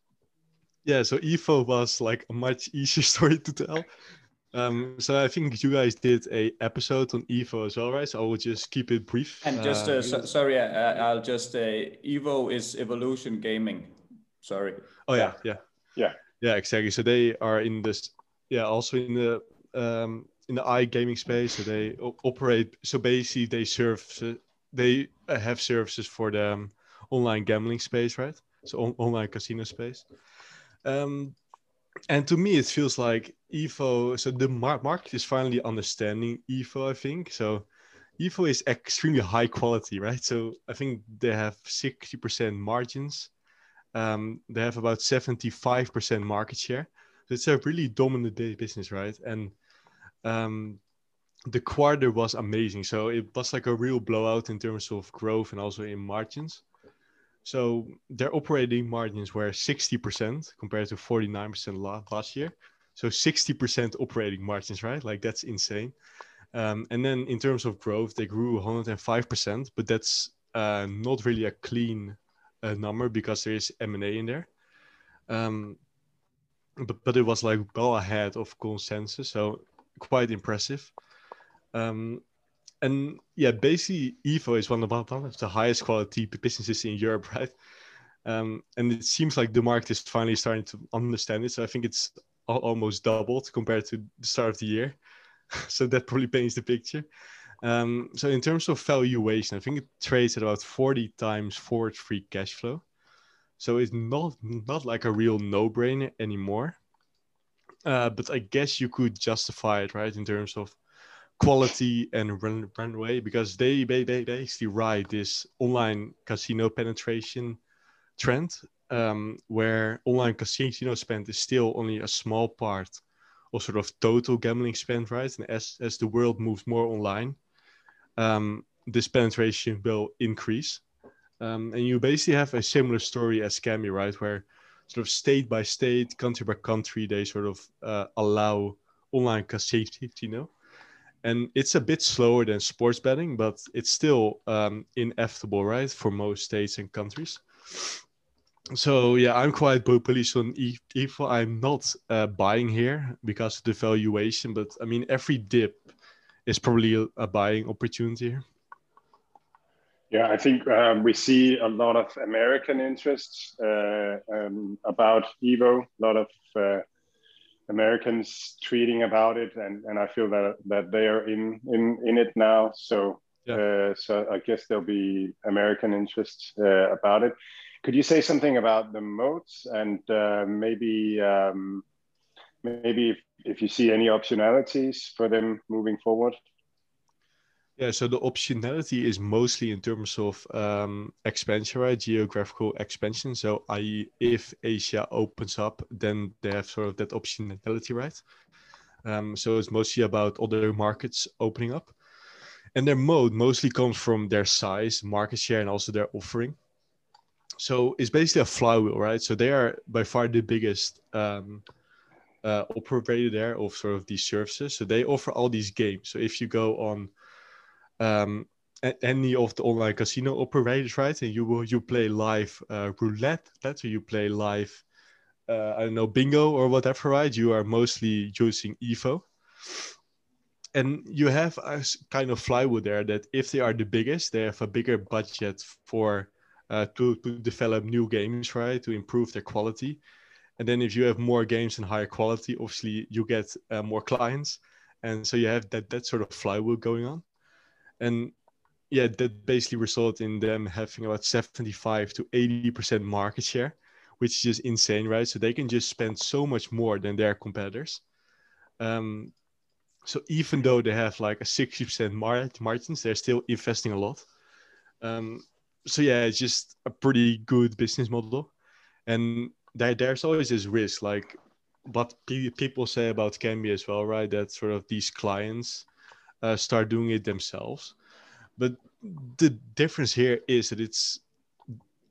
yeah, so Evo was like a much easier story to tell. Um, so I think you guys did a episode on Evo as well, right? So I will just keep it brief. And just uh, Uh, so, sorry, I, I'll just uh, Evo is Evolution Gaming. Sorry. Oh yeah, yeah, Yeah. yeah, exactly. So they are in this, yeah, also in the um, in the iGaming space. So they operate. So basically, they serve. They uh, have services for the um, online gambling space, right? So on- online casino space. Um, and to me, it feels like Evo. So the mar- market is finally understanding Evo. I think so. Evo is extremely high quality, right? So I think they have sixty percent margins um, they have about 75% market share. So it's a really dominant bu- business, right? And um, the quarter was amazing. So it was like a real blowout in terms of growth and also in margins. So their operating margins were 60% compared to 49% last year. So 60% operating margins, right? Like that's insane. Um, and then in terms of growth, they grew 105%, but that's uh, not really a clean uh, number because there is M&A in there. Um, but, but it was like well ahead of consensus, so quite impressive. Um, and yeah, basically, Evo is one of, the highest quality businesses in Europe, right? Um, and it seems like the market is finally starting to understand it. So I think it's almost doubled compared to the start of the year. so that probably paints the picture. Um, so in terms of valuation, I think it trades at about 40 times forward free cash flow. So it's not not like a real no-brainer anymore. Uh, but I guess you could justify it, right, in terms of quality and run runway, because they they, they basically ride this online casino penetration trend, um, where online casino spend is still only a small part of sort of total gambling spend, right? And as as the world moves more online, um, this penetration will increase. Um, and you basically have a similar story as Scammy, right? Where sort of state by state, country by country, they sort of uh, allow online casino. And it's a bit slower than sports betting, but it's still um, inevitable, right? For most states and countries. So yeah, I'm quite bullish on E- Evo. I'm not uh, buying here because of the valuation, but I mean every dip is probably a, a buying opportunity here. Yeah, I think um, we see a lot of American interest uh, um, about Evo. A lot of uh, Americans tweeting about it, and, and I feel that that they are in in, in it now. So Yeah. uh, so I guess there'll be American interest uh, about it. Could you say something about the moats and uh, maybe um, maybe if, if you see any optionalities for them moving forward? Yeah, so the optionality is mostly in terms of um, expansion, right? Geographical expansion. So, i.e., if Asia opens up, then they have sort of that optionality, right? Um, so it's mostly about other markets opening up, and their mode mostly comes from their size, market share, and also their offering. So it's basically a flywheel, right? So they are by far the biggest um, uh, operator there of sort of these services. So they offer all these games. So if you go on um, any of the online casino operators, right? And you will you play live uh, roulette, that's where you play live, uh, I don't know, bingo or whatever, right? You are mostly using Evo, and you have a kind of flywheel there that if they are the biggest, they have a bigger budget for uh, to to develop new games, right? To improve their quality, and then if you have more games and higher quality, obviously you get uh, more clients, and so you have that that sort of flywheel going on. And yeah that basically result in them having about 75 to 80 percent market share which is just insane right? So they can just spend so much more than their competitors. Um, so even though they have like a 60 percent mar- margins they're still investing a lot. Um, so yeah it's just a pretty good business model and there, there's always this risk like what pe- people say about Cambia as well right that sort of these clients uh, start doing it themselves. But the difference here is that it's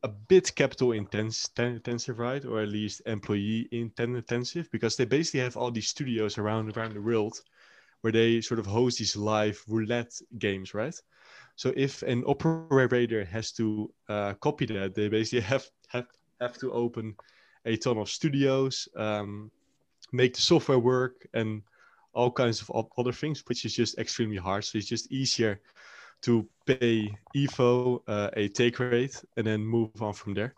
a bit capital intense, intensive, right? Or at least employee intensive, because they basically have all these studios around around the world where they sort of host these live roulette games, right? So if an operator has to uh, copy that, they basically have, have have to open a ton of studios, um, make the software work, and all kinds of other things, which is just extremely hard. So it's just easier to pay EFO uh, a take rate and then move on from there.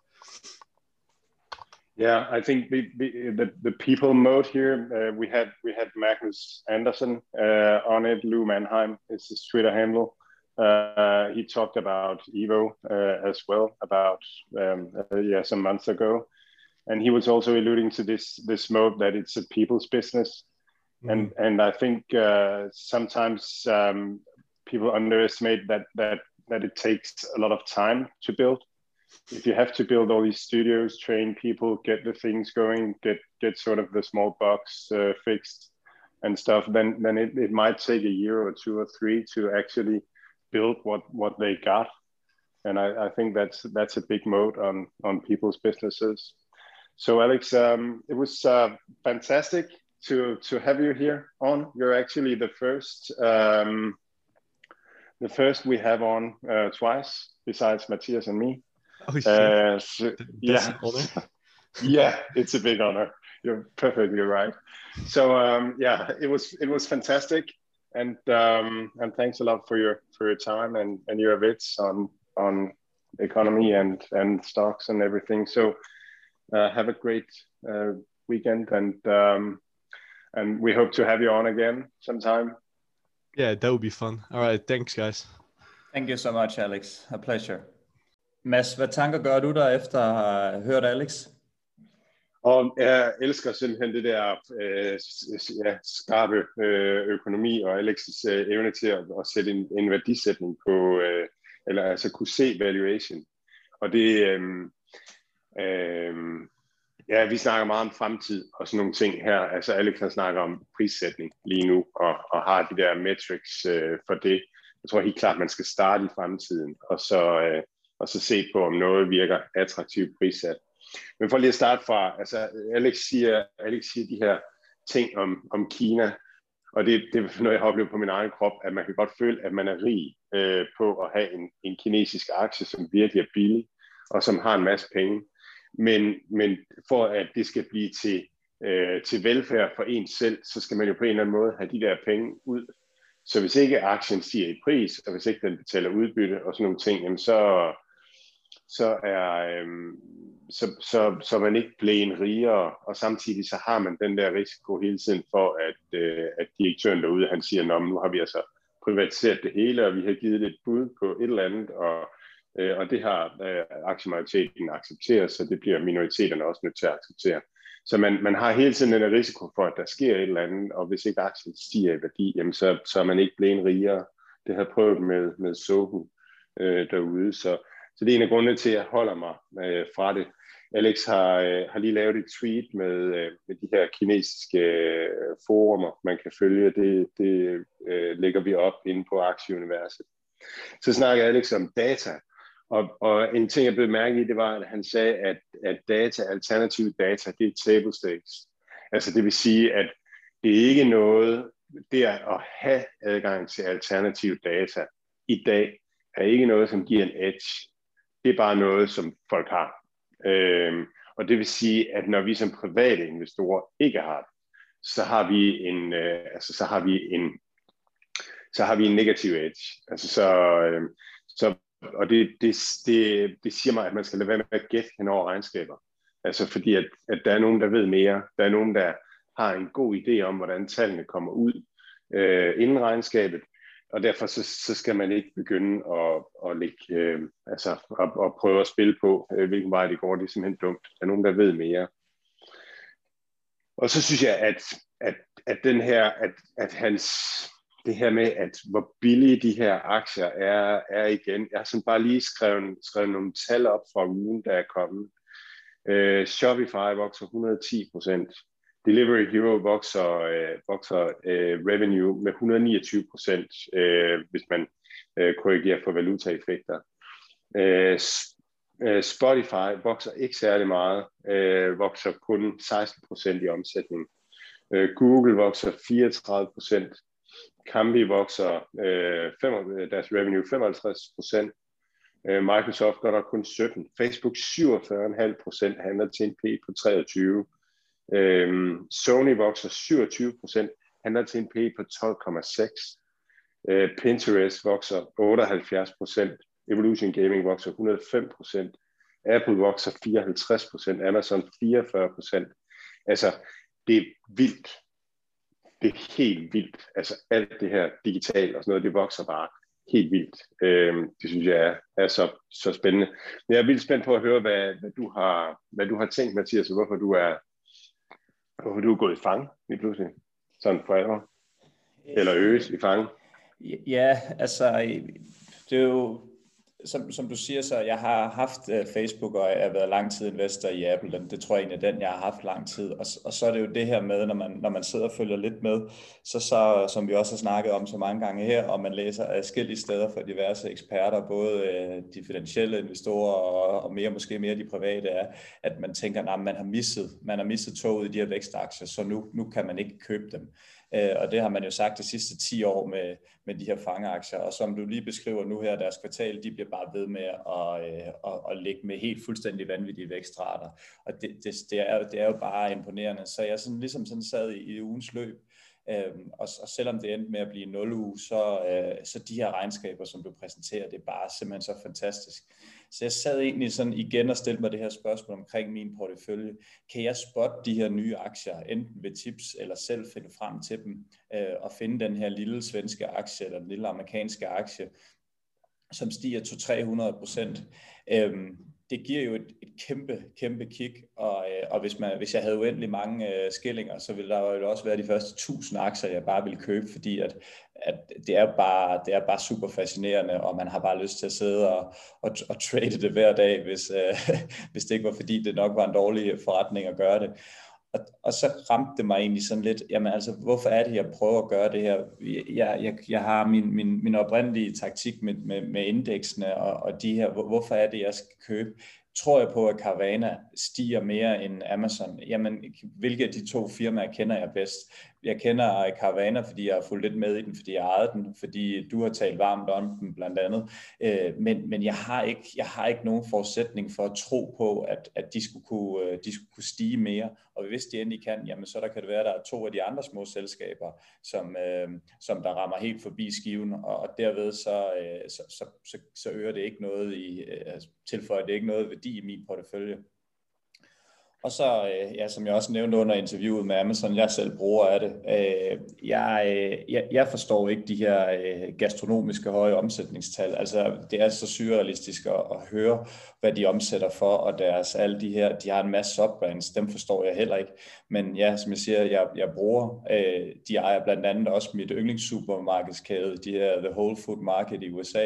Yeah, I think the the, the people mode here uh, we had we had Magnus Anderson uh, on it. Lou Mannheim is his Twitter handle. Uh, he talked about Evo uh, as well about um, uh, yeah some months ago, and he was also alluding to this this mode that it's a people's business, mm-hmm. and and I think uh, sometimes um, people underestimate that that that it takes a lot of time to build. If you have to build all these studios, train people, get the things going, get get sort of the small box uh, fixed and stuff, then then it, it might take a year or two or three to actually build what what they got. And I, I think that's that's a big moat on on people's businesses. So Alex, um, it was uh, fantastic to to have you here on. You're actually the first um, the first we have on uh, twice, besides Matthias and me. Oh, uh, so, yeah, yeah, it's a big honor. You're perfectly right. So um, yeah, it was it was fantastic, and um, and thanks a lot for your for your time and and your bits on on economy and and stocks and everything. So uh, have a great uh, weekend, and um, and we hope to have you on again sometime. Yeah, that would be fun. All right, thanks guys. Thank you so much, Alex. A pleasure. Mads, hvad tanker gør du der efter at have hørt Alex? Og jeg elsker simpelthen det der øh, ja, skarpe øh, økonomi og Alexis øh, evne til at, at sætte en, en værdisætning på, øh, eller altså kunne se valuation. Og det, øh, øh, ja, vi snakker meget om fremtid og sådan nogle ting her. Altså Alex han snakker om prissætning lige nu og, og har de der metrics øh, for det. Jeg tror helt klart, man skal starte i fremtiden og så, øh, og så se på, om noget virker attraktivt prissat. Men for lige at starte fra, altså Alex siger, Alex siger de her ting om, om Kina, og det, det er noget, jeg har oplevet på min egen krop, at man kan godt føle, at man er rig øh, på at have en, en kinesisk aktie, som virkelig er billig, og som har en masse penge. Men, men for at det skal blive til, øh, til velfærd for en selv, så skal man jo på en eller anden måde have de der penge ud. Så hvis ikke aktien stiger i pris, og hvis ikke den betaler udbytte og sådan nogle ting, jamen så, så er øhm, så, så, så man ikke bliver en rigere, og samtidig så har man den der risiko hele tiden for, at, øh, at direktøren derude, han siger, Nå, nu har vi altså privatiseret det hele, og vi har givet et bud på et eller andet, og, øh, og det har øh, aktiemajoriteten accepteret, så det bliver minoriteterne også nødt til at acceptere. Så man, man har hele tiden den risiko for, at der sker et eller andet, og hvis ikke aktien stiger i værdi, jamen så, så er man ikke blevet rigere. Det har jeg prøvet med, med Sohu øh, derude, så, så det er en af grundene til, at jeg holder mig øh, fra det. Alex har, øh, har lige lavet et tweet med, øh, med de her kinesiske øh, forumer, man kan følge. Det, det øh, lægger vi op inde på Aktieuniverset. Så snakker Alex om data, og, og en ting, jeg blev mærke i, det var, at han sagde, at, at data, alternative data, det er table stakes. Altså det vil sige, at det er ikke noget, det at have adgang til alternative data i dag, er ikke noget, som giver en edge det er bare noget, som folk har. Øhm, og det vil sige, at når vi som private investorer ikke har det, så har vi en, øh, altså, så har vi en, så har vi en negativ edge. Altså, så, øh, så, og det, det, det, det siger mig, at man skal lade være med at gætte hen over regnskaber. Altså fordi, at, at der er nogen, der ved mere. Der er nogen, der har en god idé om, hvordan tallene kommer ud øh, inden regnskabet og derfor så, så skal man ikke begynde at, at, lægge, øh, altså, at, at prøve at spille på, øh, hvilken vej det går. Det er simpelthen dumt. Der er nogen, der ved mere. Og så synes jeg, at, at, at den her, at, at hans, det her med, at hvor billige de her aktier er, er igen. Jeg har sådan bare lige skrevet, skrevet nogle tal op fra ugen, der er kommet. Øh, Shopify vokser 110 procent. Delivery Hero vokser, øh, vokser øh, revenue med 129 procent, øh, hvis man øh, korrigerer for valutaeffekter. Øh, øh, Spotify vokser ikke særlig meget, øh, vokser kun 16 procent i omsætning. Øh, Google vokser 34 procent. Kambi vokser øh, 5, øh, deres revenue 55 procent. Øh, Microsoft gør der kun 17. Facebook 47,5 procent handler til en P på 23. Øh, Sony vokser 27 procent, handler til en P på 12,6. Øh, Pinterest vokser 78 procent. Evolution Gaming vokser 105 procent. Apple vokser 54 procent. Amazon 44 procent. Altså, det er vildt. Det er helt vildt. Altså, alt det her digitalt og sådan noget, det vokser bare helt vildt. Øh, det synes jeg er, er så, så spændende. Men jeg er vildt spændt på at høre, hvad, hvad, du, har, hvad du har tænkt, Mathias, og hvorfor du er, hvorfor du er gået i fang lige pludselig. Sådan for Eller øges i fang. Ja, altså, det er jo, som, som du siger, så jeg har haft øh, Facebook, og jeg har været lang tid investor i Apple. Den, det tror jeg egentlig er den, jeg har haft lang tid. Og, og så er det jo det her med, når man, når man sidder og følger lidt med, så, så som vi også har snakket om så mange gange her, og man læser forskellige steder fra diverse eksperter, både øh, de finansielle investorer og, og mere måske mere de private, er, at man tænker, at man har misset, man har misset toget i de her vækstaktier, så nu, nu kan man ikke købe dem. Øh, og det har man jo sagt de sidste 10 år med, med de her fangeaktier. Og som du lige beskriver nu her, deres kvartal, de bliver bare ved med at, øh, at, at ligge med helt fuldstændig vanvittige vækstrater. Og det, det, det, er, det er jo bare imponerende. Så jeg sådan, ligesom sådan sad i, i ugens løb, Øhm, og, og selvom det endte med at blive 0 uge, så, øh, så de her regnskaber, som du præsenterer, det er bare simpelthen så fantastisk. Så jeg sad egentlig sådan igen og stillede mig det her spørgsmål omkring min portefølje. Kan jeg spotte de her nye aktier, enten ved tips eller selv finde frem til dem, øh, og finde den her lille svenske aktie eller den lille amerikanske aktie, som stiger til 300 procent. Øhm, det giver jo et, et kæmpe, kæmpe kick, og, øh, og hvis, man, hvis jeg havde uendelig mange øh, skillinger, så ville der jo også være de første 1000 aktier, jeg bare ville købe, fordi at, at det, er bare, det er bare super fascinerende, og man har bare lyst til at sidde og, og, og trade det hver dag, hvis, øh, hvis det ikke var fordi, det nok var en dårlig forretning at gøre det. Og, og så ramte det mig egentlig sådan lidt, jamen altså, hvorfor er det, jeg prøver at gøre det her? Jeg, jeg, jeg har min, min, min oprindelige taktik med, med, med indeksene og, og de her, hvorfor er det, jeg skal købe? Tror jeg på, at Carvana stiger mere end Amazon? Jamen, hvilke af de to firmaer kender jeg bedst? Jeg kender Caravana, fordi jeg har fulgt lidt med i den, fordi jeg ejede den, fordi du har talt varmt om den blandt andet. Øh, men, men jeg, har ikke, jeg har ikke nogen forudsætning for at tro på, at, at de, skulle kunne, øh, de skulle kunne stige mere. Og hvis de endelig kan, jamen så der kan det være, at der er to af de andre små selskaber, som, øh, som der rammer helt forbi skiven, og, og derved så, øh, så, så, så, så øger det ikke noget i, øh, altså, tilføjer det ikke noget værdi i min portefølje. Og så, øh, ja, som jeg også nævnte under interviewet med Amazon, jeg selv bruger af det. Øh, jeg, øh, jeg, jeg forstår ikke de her gastronomiske høje omsætningstal. Altså, det er så surrealistisk at, at høre, hvad de omsætter for, og deres alle de her, de har en masse subbrands, dem forstår jeg heller ikke. Men ja, som jeg siger, jeg, jeg bruger, de ejer blandt andet også mit yndlingssupermarkedskæde, de her The Whole Food Market i USA,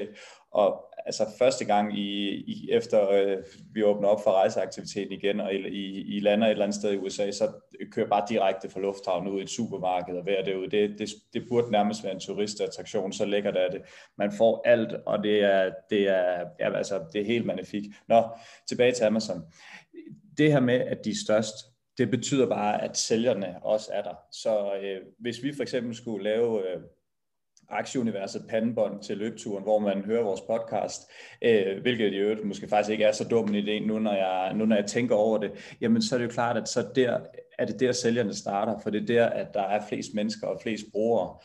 og altså første gang i, i efter øh, vi åbner op for rejseaktiviteten igen, og i, i, I lander et eller andet sted i USA, så kører bare direkte fra lufthavnen ud i et supermarked og hver derude. Det, det, det burde nærmest være en turistattraktion, så lækkert er det. Man får alt, og det er, det er, ja, altså, det er helt magnifikt. Nå, tilbage til Amazon. Det her med, at de er størst, det betyder bare, at sælgerne også er der. Så øh, hvis vi for eksempel skulle lave øh, aktieuniverset pandebånd til løbeturen, hvor man hører vores podcast, øh, hvilket i øvrigt måske faktisk ikke er så dum en idé, nu når, jeg, nu når jeg tænker over det, jamen så er det jo klart, at så der, er det der sælgerne starter, for det er der, at der er flest mennesker og flest brugere.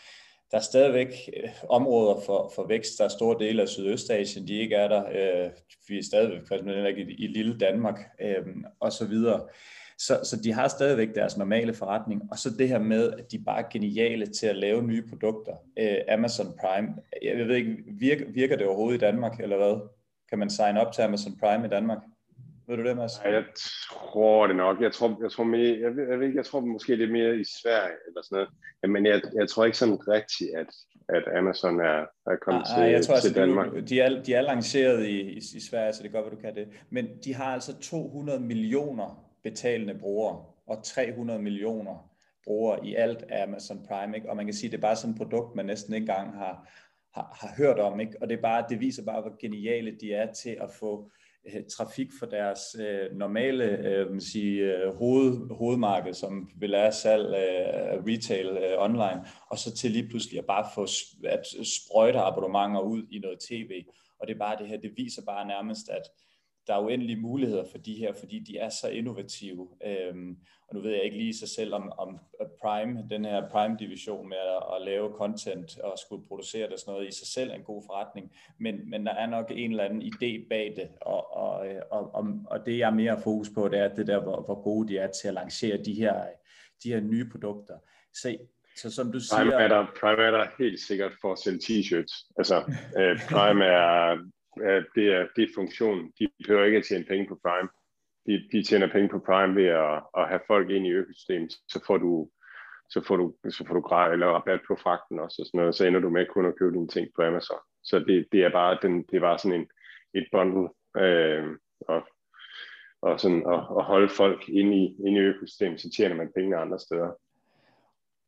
Der er stadigvæk øh, områder for, for vækst. Der er store dele af Sydøstasien, de ikke er der. Øh, vi er stadigvæk i, i lille Danmark øh, og så videre. Så, så de har stadigvæk deres normale forretning, og så det her med, at de bare er geniale til at lave nye produkter. Uh, Amazon Prime, jeg ved ikke, virker, virker det overhovedet i Danmark, eller hvad? Kan man sign op til Amazon Prime i Danmark? Ved du det, Mads? Ja, jeg tror det nok. Jeg tror, jeg tror, mere, jeg, ved, jeg, ved, jeg tror måske lidt mere i Sverige, eller sådan noget. Men jeg, jeg tror ikke sådan rigtigt, at, at Amazon er, er kommet ah, til, jeg tror, til altså, Danmark. De, de, er, de er lanceret i, i, i Sverige, så det er godt, at du kan det. Men de har altså 200 millioner betalende brugere. og 300 millioner brugere i alt af Amazon Prime, ikke? og man kan sige, at det er bare sådan et produkt, man næsten ikke engang har, har, har hørt om, ikke? og det, er bare, det viser bare, hvor geniale de er til at få øh, trafik for deres øh, normale øh, man sige, øh, hoved, hovedmarked, som vil være salg øh, retail øh, online, og så til lige pludselig at bare få at sprøjte abonnementer ud i noget tv. Og det er bare det her, det viser bare nærmest, at der er uendelige muligheder for de her, fordi de er så innovative. Øhm, og nu ved jeg ikke lige sig selv om, om Prime, den her Prime-division med at, at lave content og skulle producere det sådan noget i sig selv er en god forretning, men, men der er nok en eller anden idé bag det, og, og, og, og, og det jeg er mere fokus på, det er det der, hvor, hvor gode de er til at lancere de her, de her nye produkter. Så så som du siger... Prime er der, Prime er der helt sikkert for at sælge t-shirts. Altså, øh, Prime er, er, det er, det er funktion. De behøver ikke at tjene penge på Prime de, de tjener penge på Prime ved at, at have folk ind i økosystemet, så får du så får du, så får du grad eller rabat på fragten også, og sådan noget, så ender du med kun at købe dine ting på Amazon. Så det, det er bare den, det er bare sådan en, et bundle, øh, og, og sådan at, at holde folk inde i, inde i økosystemet, så tjener man penge andre steder.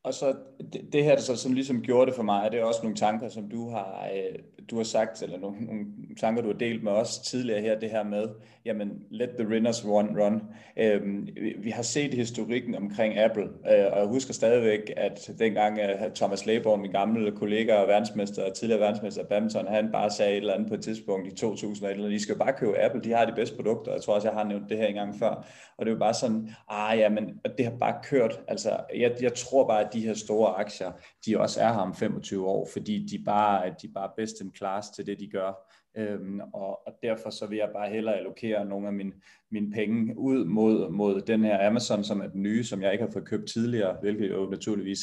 Og så det, det her, der så som ligesom gjorde det for mig, det er også nogle tanker, som du har, øh, du har sagt, eller nogle, nogle tanker, du har delt med os tidligere her, det her med, jamen, let the winners run. run. Øhm, vi, vi har set historikken omkring Apple, øh, og jeg husker stadigvæk, at dengang uh, Thomas Leborg, min gamle kollega og verdensmester, tidligere verdensmester badminton, han bare sagde et eller andet på et tidspunkt i 2000, eller de skal bare købe Apple, de har de bedste produkter. Jeg tror også, jeg har nævnt det her en gang før. Og det var bare sådan, ah ja, men det har bare kørt. Altså, jeg, jeg tror bare, at de her store aktier, de også er her om 25 år, fordi de bare, de bare best in class til det, de gør. Øhm, og, og derfor så vil jeg bare hellere allokere nogle af mine, mine penge ud mod, mod den her Amazon, som er den nye, som jeg ikke har fået købt tidligere, hvilket jo naturligvis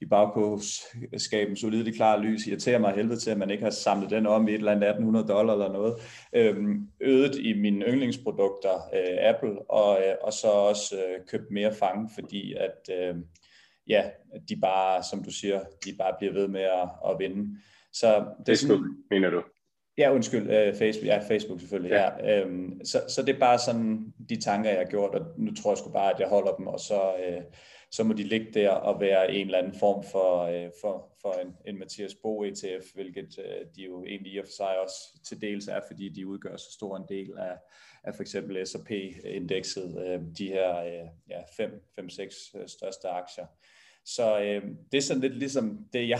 i bagkåbsskaben solidt klar lys irriterer mig helvede til, at man ikke har samlet den om i et eller andet 1800 dollar eller noget. Øhm, øget i mine yndlingsprodukter, øh, Apple, og, øh, og så også øh, købt mere fang, fordi at øh, ja, de bare, som du siger, de bare bliver ved med at, at vinde. Så det er sådan, mener du? Ja, undskyld, øh, Facebook, ja, Facebook selvfølgelig, ja. ja øhm, så, så det er bare sådan de tanker, jeg har gjort, og nu tror jeg sgu bare, at jeg holder dem, og så, øh, så må de ligge der og være en eller anden form for, øh, for, for en, en Mathias Bo ETF, hvilket øh, de jo egentlig i og for sig også til dels er, fordi de udgør så stor en del af, af for eksempel S&P-indekset, øh, de her øh, ja, 5-6 øh, største aktier. Så øh, det er sådan lidt ligesom det, jeg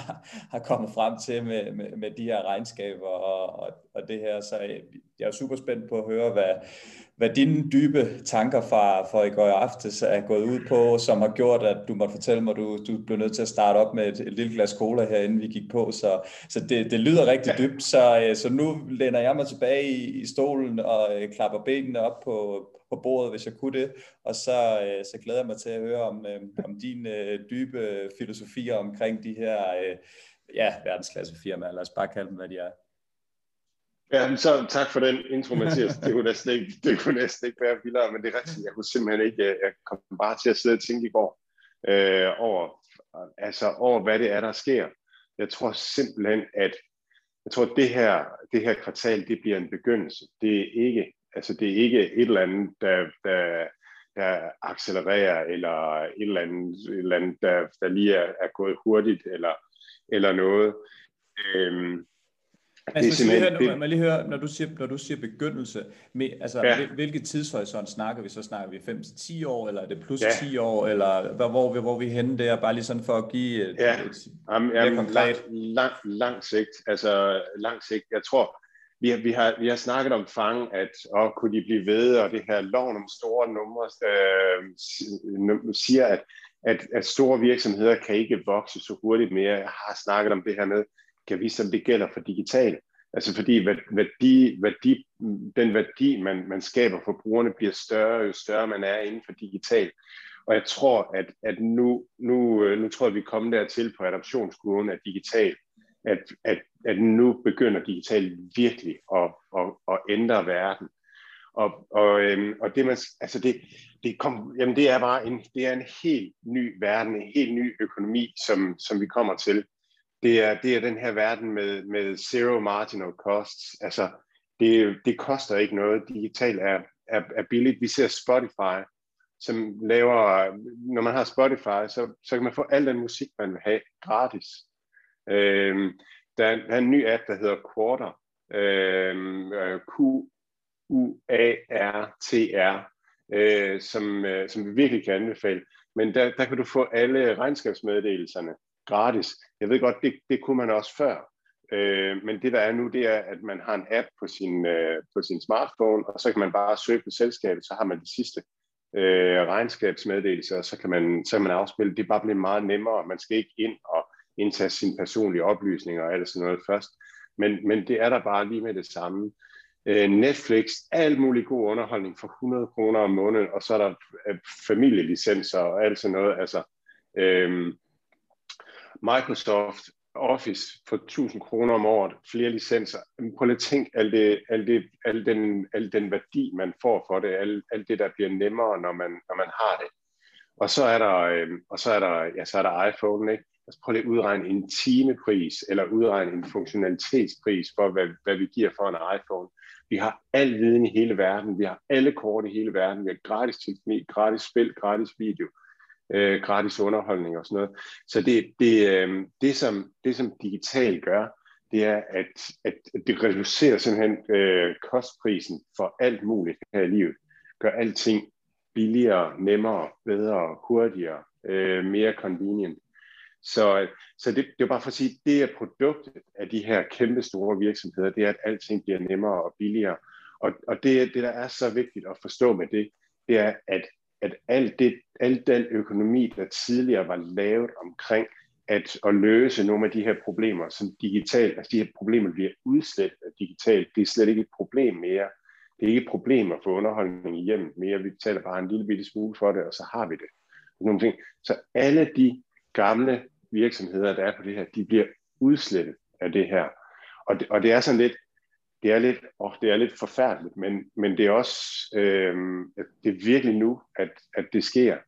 har kommet frem til med, med, med de her regnskaber og, og, og det her. Så øh, jeg er super spændt på at høre, hvad, hvad dine dybe tanker fra, fra i går aftes er gået ud på, som har gjort, at du måtte fortælle mig, at du, du blev nødt til at starte op med et, et lille glas cola her, inden vi gik på. Så, så det, det lyder rigtig dybt. Så, øh, så nu læner jeg mig tilbage i, i stolen og øh, klapper benene op på, på bordet, hvis jeg kunne det. Og så, øh, så glæder jeg mig til at høre om, om din dybe filosofier omkring de her ja, verdensklassefirmaer. Lad os bare kalde dem, hvad de er. Ja, så tak for den intro, Mathias. Det kunne næsten ikke, det kunne næsten ikke være vildere, men det er rigtigt. Jeg kunne simpelthen ikke, øh, jeg kom bare til at sidde og tænke i går øh, over, altså over, hvad det er, der sker. Jeg tror simpelthen, at jeg tror, at det her, det her kvartal, det bliver en begyndelse. Det er ikke Altså det er ikke et eller andet, der, der, der accelererer, eller et eller andet, et eller andet der, der lige er, er gået hurtigt, eller, eller noget. Øhm, Altså, det er lige høre, man lige høre, når du siger, når du siger begyndelse, med, altså, ja. hvilke tidshorisont snakker vi så? Snakker vi 5-10 år, eller er det plus ja. 10 år, eller hvor, hvor, vi, hvor vi henne der, bare lige sådan for at give et, ja. et, jamen, jamen, konkret? Lang, lang, lang sigt, altså lang sigt. Jeg tror, vi har, vi har, vi har snakket om fang, at og kunne de blive ved, og det her loven om store numre øh, siger, at, at, at store virksomheder kan ikke vokse så hurtigt mere. Jeg har snakket om det her med, kan vi som det gælder for digital. Altså fordi værdi, værdi, den værdi, man, man skaber for brugerne, bliver større, jo større man er inden for digital. Og jeg tror, at, at nu, nu, øh, nu tror jeg, vi er kommet dertil på adoptionskurven af digital, at, at, at nu begynder digital virkelig at, at, at ændre verden. Og, og, øhm, og det, man, altså det, det, kom, jamen det er bare en, det er en helt ny verden, en helt ny økonomi, som, som vi kommer til. Det er, det er den her verden med, med zero marginal costs. Altså, det, det koster ikke noget. Digital er, er, er billigt. Vi ser Spotify, som laver, når man har Spotify, så, så kan man få al den musik, man vil have gratis. Øhm, der, er, der er en ny app, der hedder Quarter, Øhm, øh, Q-U-A-R-T-R, øh, som, øh, som vi virkelig kan anbefale. Men der, der kan du få alle regnskabsmeddelelserne gratis. Jeg ved godt, det, det kunne man også før. Øh, men det der er nu, det er, at man har en app på sin, øh, på sin smartphone, og så kan man bare søge på selskabet, så har man de sidste øh, regnskabsmeddelelser, og så kan, man, så kan man afspille. Det er bare blevet meget nemmere. Man skal ikke ind og indtage sine personlige oplysninger og alt sådan noget først. Men, men det er der bare lige med det samme. Øh, Netflix, alt mulig god underholdning for 100 kroner om måneden, og så er der øh, familielicenser og alt sådan noget. Altså, øh, Microsoft Office for 1000 kroner om året, flere licenser. Prøv lige at tænke al, det, al, det, al, den, al den værdi, man får for det, alt al det, der bliver nemmere, når man, når man har det. Og så er der, øh, og så er der, ja, så er der iPhone, ikke? Altså prøv lige at udregne en timepris, eller udregne en funktionalitetspris for, hvad, hvad vi giver for en iPhone. Vi har al viden i hele verden, vi har alle kort i hele verden, vi har gratis teknik, gratis spil, gratis video øh, gratis underholdning og sådan noget. Så det, det, øh, det, som, det som digital gør, det er, at, at det reducerer simpelthen øh, kostprisen for alt muligt her i livet. Gør alting billigere, nemmere, bedre, hurtigere, øh, mere convenient. Så, så det, det er bare for at sige, det er produktet af de her kæmpe store virksomheder, det er, at alting bliver nemmere og billigere. Og, og det, det, der er så vigtigt at forstå med det, det er, at at alt det, al den økonomi, der tidligere var lavet omkring at, at løse nogle af de her problemer, som digitalt, altså de her problemer bliver udslettet digitalt, det er slet ikke et problem mere. Det er ikke et problem at få underholdning i hjemmet mere. Vi betaler bare en lille bitte smule for det, og så har vi det. Nogle ting. Så alle de gamle virksomheder, der er på det her, de bliver udslettet af det her. Og det, og det er sådan lidt, det er lidt, oh, det er lidt forfærdeligt, men, men det er også, øh, det er virkelig nu, at, at det sker.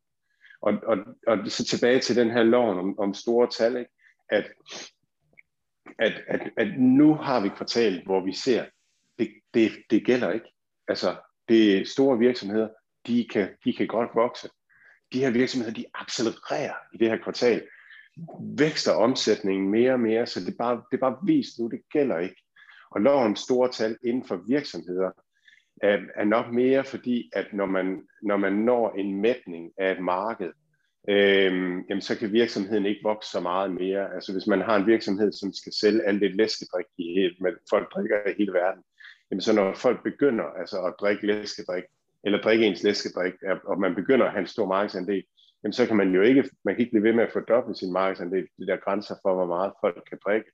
Og, og, og så tilbage til den her lov om, om store tal, ikke? At, at, at, at nu har vi kvartal, hvor vi ser, det, det, det gælder ikke. Altså, det er store virksomheder, de kan, de kan godt vokse. De her virksomheder, de accelererer i det her kvartal. Vækster omsætningen mere og mere, så det er bare, det er bare vist nu, det gælder ikke. Og loven om store tal inden for virksomheder er, er nok mere fordi, at når man, når man når en mætning af et marked, øh, jamen så kan virksomheden ikke vokse så meget mere. Altså hvis man har en virksomhed, som skal sælge alt det læskedrik, i helt, med folk drikker i hele verden, jamen så når folk begynder altså at drikke læskedrik, eller drikke ens læskedrik, og man begynder at have en stor markedsandel, jamen så kan man jo ikke, man kan ikke blive ved med at fordoble sin markedsandel, de der grænser for, hvor meget folk kan drikke.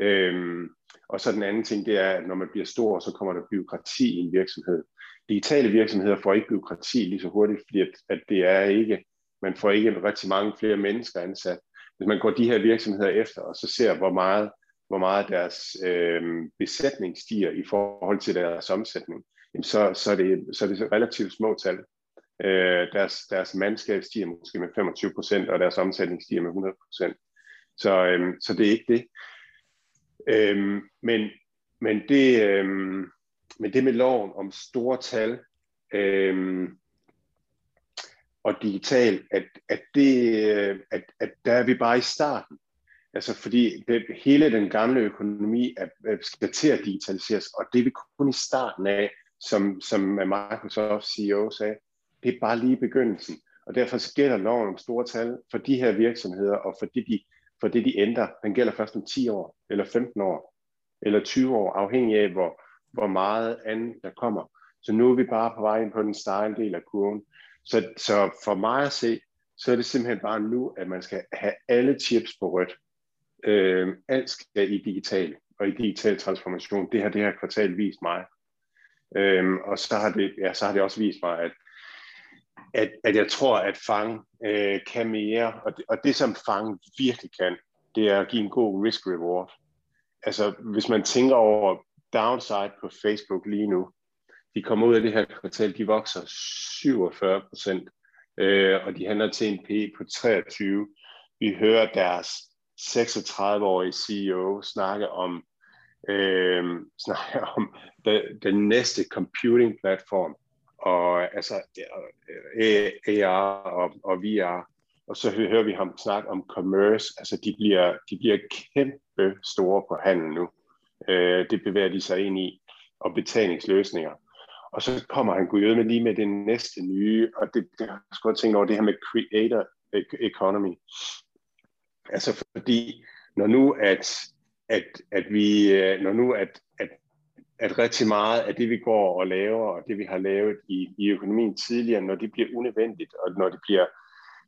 Øhm, og så den anden ting, det er, at når man bliver stor, så kommer der byråkrati i en virksomhed. Digitale virksomheder får ikke byråkrati lige så hurtigt, fordi at, at det er ikke, man får ikke rigtig mange flere mennesker ansat. Hvis man går de her virksomheder efter, og så ser, hvor meget, hvor meget deres øh, besætning stiger i forhold til deres omsætning, jamen så, så, er det, så er det relativt små tal. Øh, deres, deres mandskab stiger måske med 25 procent, og deres omsætning stiger med 100 procent. Så, øh, så det er ikke det. Øhm, men, men, det, øhm, men det med loven om store tal øhm, og digital, at, at, det, øh, at, at der er vi bare i starten. Altså fordi det, hele den gamle økonomi er, øh, skal til at digitaliseres, og det er vi kun i starten af, som, som Microsoft CEO sagde. Det er bare lige begyndelsen. Og derfor gælder loven om store tal for de her virksomheder, og for det, de for det de ændrer, den gælder først om 10 år, eller 15 år, eller 20 år, afhængig af, hvor, hvor meget andet der kommer. Så nu er vi bare på vej ind på den stejle del af kurven. Så, så for mig at se, så er det simpelthen bare nu, at man skal have alle chips på rødt. Øh, alt skal i digital, og i digital transformation. Det har det her kvartal vist mig. Øh, og så har, det, ja, så har det også vist mig, at at, at jeg tror, at Fang øh, kan mere, og det, og det som Fang virkelig kan, det er at give en god risk-reward. Altså, hvis man tænker over downside på Facebook lige nu, de kommer ud af det her kvartal, de vokser 47 procent, øh, og de handler til en P på 23. Vi hører deres 36-årige CEO snakke om, øh, snakke om den, den næste computing platform, og altså AR øh, og, og VR. Og så hører vi ham snakke om commerce. Altså de bliver, de bliver kæmpe store på handel nu. Øh, det bevæger de sig ind i. Og betalingsløsninger. Og så kommer han gudjød med lige med det næste nye, og det, det har jeg godt tænkt over, det her med creator e-, economy. Altså fordi, når nu at, at, at vi, øh, når nu at, at, at rigtig meget af det, vi går og laver, og det, vi har lavet i, i økonomien tidligere, når det bliver unødvendigt, og når det bliver,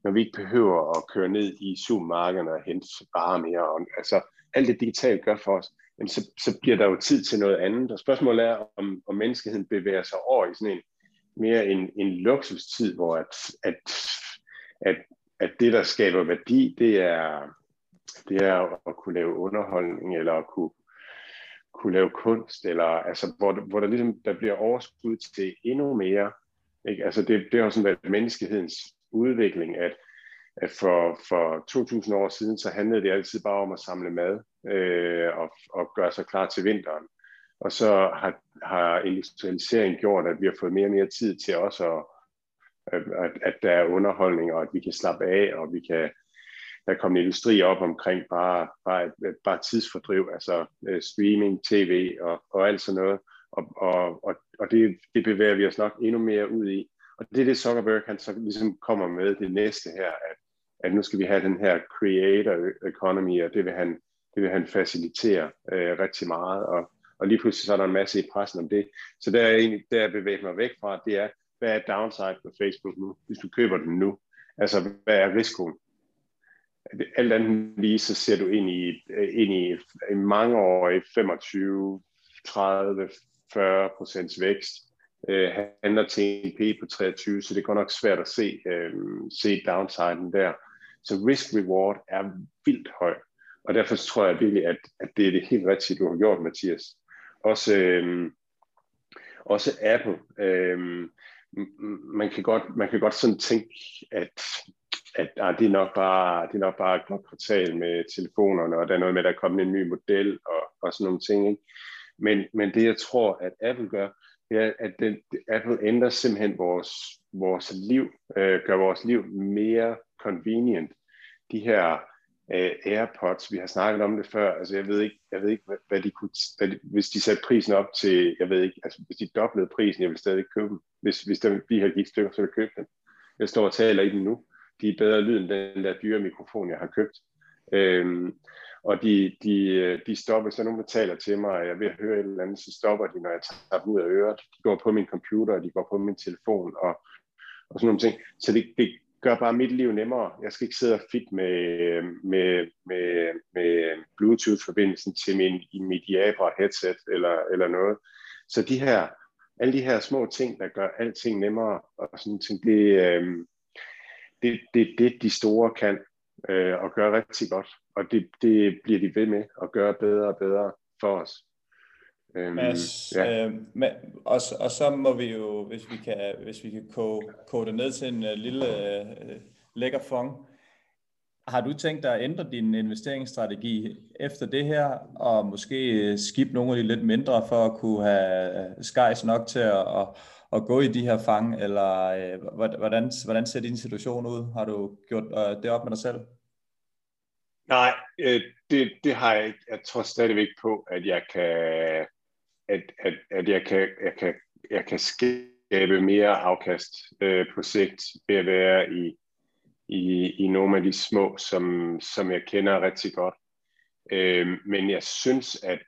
når vi ikke behøver at køre ned i supermarkederne og hente varer mere, og, altså alt det digitalt gør for os, jamen så, så bliver der jo tid til noget andet. Og spørgsmålet er, om, om menneskeheden bevæger sig over i sådan en mere en, en luksustid, hvor at, at, at, at det, der skaber værdi, det er, det er at kunne lave underholdning, eller at kunne, kunne lave kunst, eller altså, hvor, hvor der ligesom der bliver overskud til endnu mere. Ikke? Altså det, det har sådan været menneskehedens udvikling, at at for, for 2.000 år siden, så handlede det altid bare om at samle mad øh, og, og gøre sig klar til vinteren. Og så har, har industrialiseringen gjort, at vi har fået mere og mere tid til også at, at, at der er underholdning, og at vi kan slappe af, og vi kan, der kommer industri op omkring bare, bare, bare tidsfordriv, altså øh, streaming, tv og, og alt sådan noget. Og, og, og, og det, det bevæger vi os nok endnu mere ud i. Og det er det Zuckerberg, han så ligesom kommer med det næste her, at at nu skal vi have den her creator economy, og det vil han, det vil han facilitere øh, rigtig meget, og, og lige pludselig så er der en masse i pressen om det. Så der er egentlig, der jeg bevæger mig væk fra, det er, hvad er downside på Facebook nu, hvis du køber den nu? Altså, hvad er risikoen? Alt andet lige, så ser du ind i, ind i en mange år i 25, 30, 40 procents vækst. Øh, handler til en P på 23, så det er godt nok svært at se, øh, se downsiden der. Så risk-reward er vildt høj. Og derfor tror jeg virkelig, at, at det er det helt rigtige, du har gjort, Mathias. Også, øh, også Apple. Øh, man, kan godt, man kan godt sådan tænke, at, at ah, det, er nok bare, det er nok bare et godt kvartal med telefonerne, og der er noget med, at der er kommet en ny model og, og sådan nogle ting. Ikke? Men, men det, jeg tror, at Apple gør, det er, at den, Apple ændrer simpelthen vores, vores liv, øh, gør vores liv mere convenient. De her øh, AirPods, vi har snakket om det før, altså jeg ved ikke, jeg ved ikke hvad, hvad de kunne, hvad de, hvis de satte prisen op til, jeg ved ikke, altså hvis de doblede prisen, jeg vil stadig købe dem. Hvis, hvis der, de her gik stykker, så ville jeg købe dem. Jeg står og taler i dem nu. De er bedre lyd end den der dyre mikrofon, jeg har købt. Øhm, og de, de, de stopper, så nogen taler til mig, og jeg ved at høre et eller andet, så stopper de, når jeg tager dem ud af øret. De går på min computer, og de går på min telefon, og, og sådan nogle ting. Så det, det, gør bare mit liv nemmere. Jeg skal ikke sidde og fit med, med, med, med Bluetooth-forbindelsen til min, i mit Jabra headset eller, eller noget. Så de her, alle de her små ting, der gør alting nemmere, og sådan ting, det, øh, det, det, det de store kan, øh, og gøre rigtig godt. Og det, det bliver de ved med at gøre bedre og bedre for os. Øhm, Mads, ja. øh, men, og, og så må vi jo, hvis vi kan, hvis vi kan kode, kode det ned til en uh, lille uh, lækker fong, har du tænkt dig at ændre din investeringsstrategi efter det her, og måske skip nogle af de lidt mindre for at kunne have skejs nok til at, at, at gå i de her fang, eller øh, hvordan, hvordan ser din situation ud? Har du gjort øh, det op med dig selv? Nej, øh, det, det har jeg ikke. Jeg tror stadigvæk på, at jeg kan at, at, at jeg, kan, jeg, kan, jeg kan skabe mere afkast øh, på sigt ved at være i, i, i nogle af de små, som, som jeg kender rigtig godt. Øh, men jeg synes, at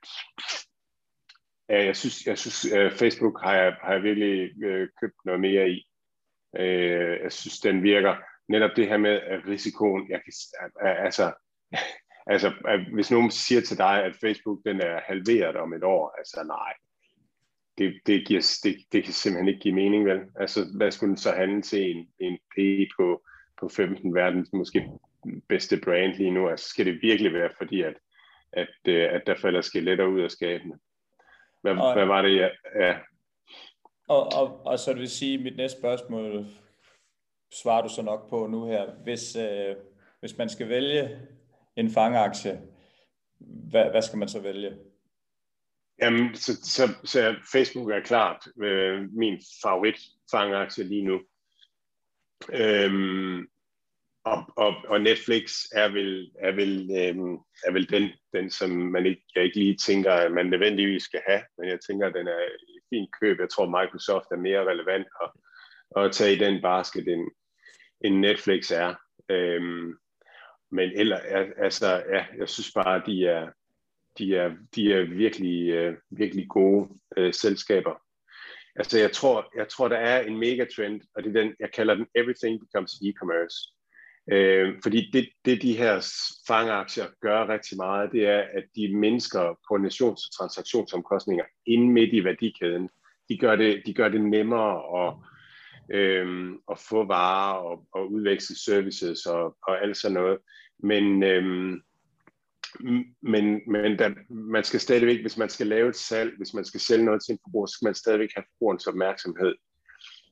ja, jeg synes, jeg synes øh, Facebook har jeg, har jeg virkelig øh, købt noget mere i. Øh, jeg synes, den virker. Netop det her med at risikoen, jeg kan, altså, Altså, hvis nogen siger til dig, at Facebook den er halveret om et år, altså nej, det, det, giver, det, det kan simpelthen ikke give mening, vel? Altså, hvad skulle den så handle til en, en P på, på 15 verdens måske bedste brand lige nu? Altså, skal det virkelig være fordi, at, at, øh, at der falder skeletter ud af skabene? Hvad, og, hvad var det, ja? ja. Og, og, og så det vil sige, mit næste spørgsmål svarer du så nok på nu her. Hvis, øh, hvis man skal vælge en fangeaktie, hvad, hvad skal man så vælge? Jamen, så, så, så Facebook er klart øh, min favorit fangaktie lige nu. Øhm, og, og, og Netflix er vel, er vel, øhm, er vel den, den, som man ikke, jeg ikke lige tænker, at man nødvendigvis skal have, men jeg tænker, at den er et fint køb. Jeg tror, Microsoft er mere relevant at, at tage i den basket, end, end Netflix er. Øhm, men eller, altså, ja, jeg synes bare, at de er, de er, de er virkelig, øh, virkelig gode øh, selskaber. Altså jeg tror, jeg tror, der er en megatrend, og det er den, jeg kalder den Everything Becomes E-Commerce. Øh, fordi det, det, de her fangaktier gør rigtig meget, det er, at de mindsker koordinations- og transaktionsomkostninger ind midt i værdikæden. De gør det, de gør det nemmere at, øh, at få varer og, og udveksle services og, og alt sådan noget. Men, øh, men, men der, man skal stadigvæk, hvis man skal lave et salg, hvis man skal sælge noget til en forbruger, så skal man stadigvæk have forbrugerens opmærksomhed.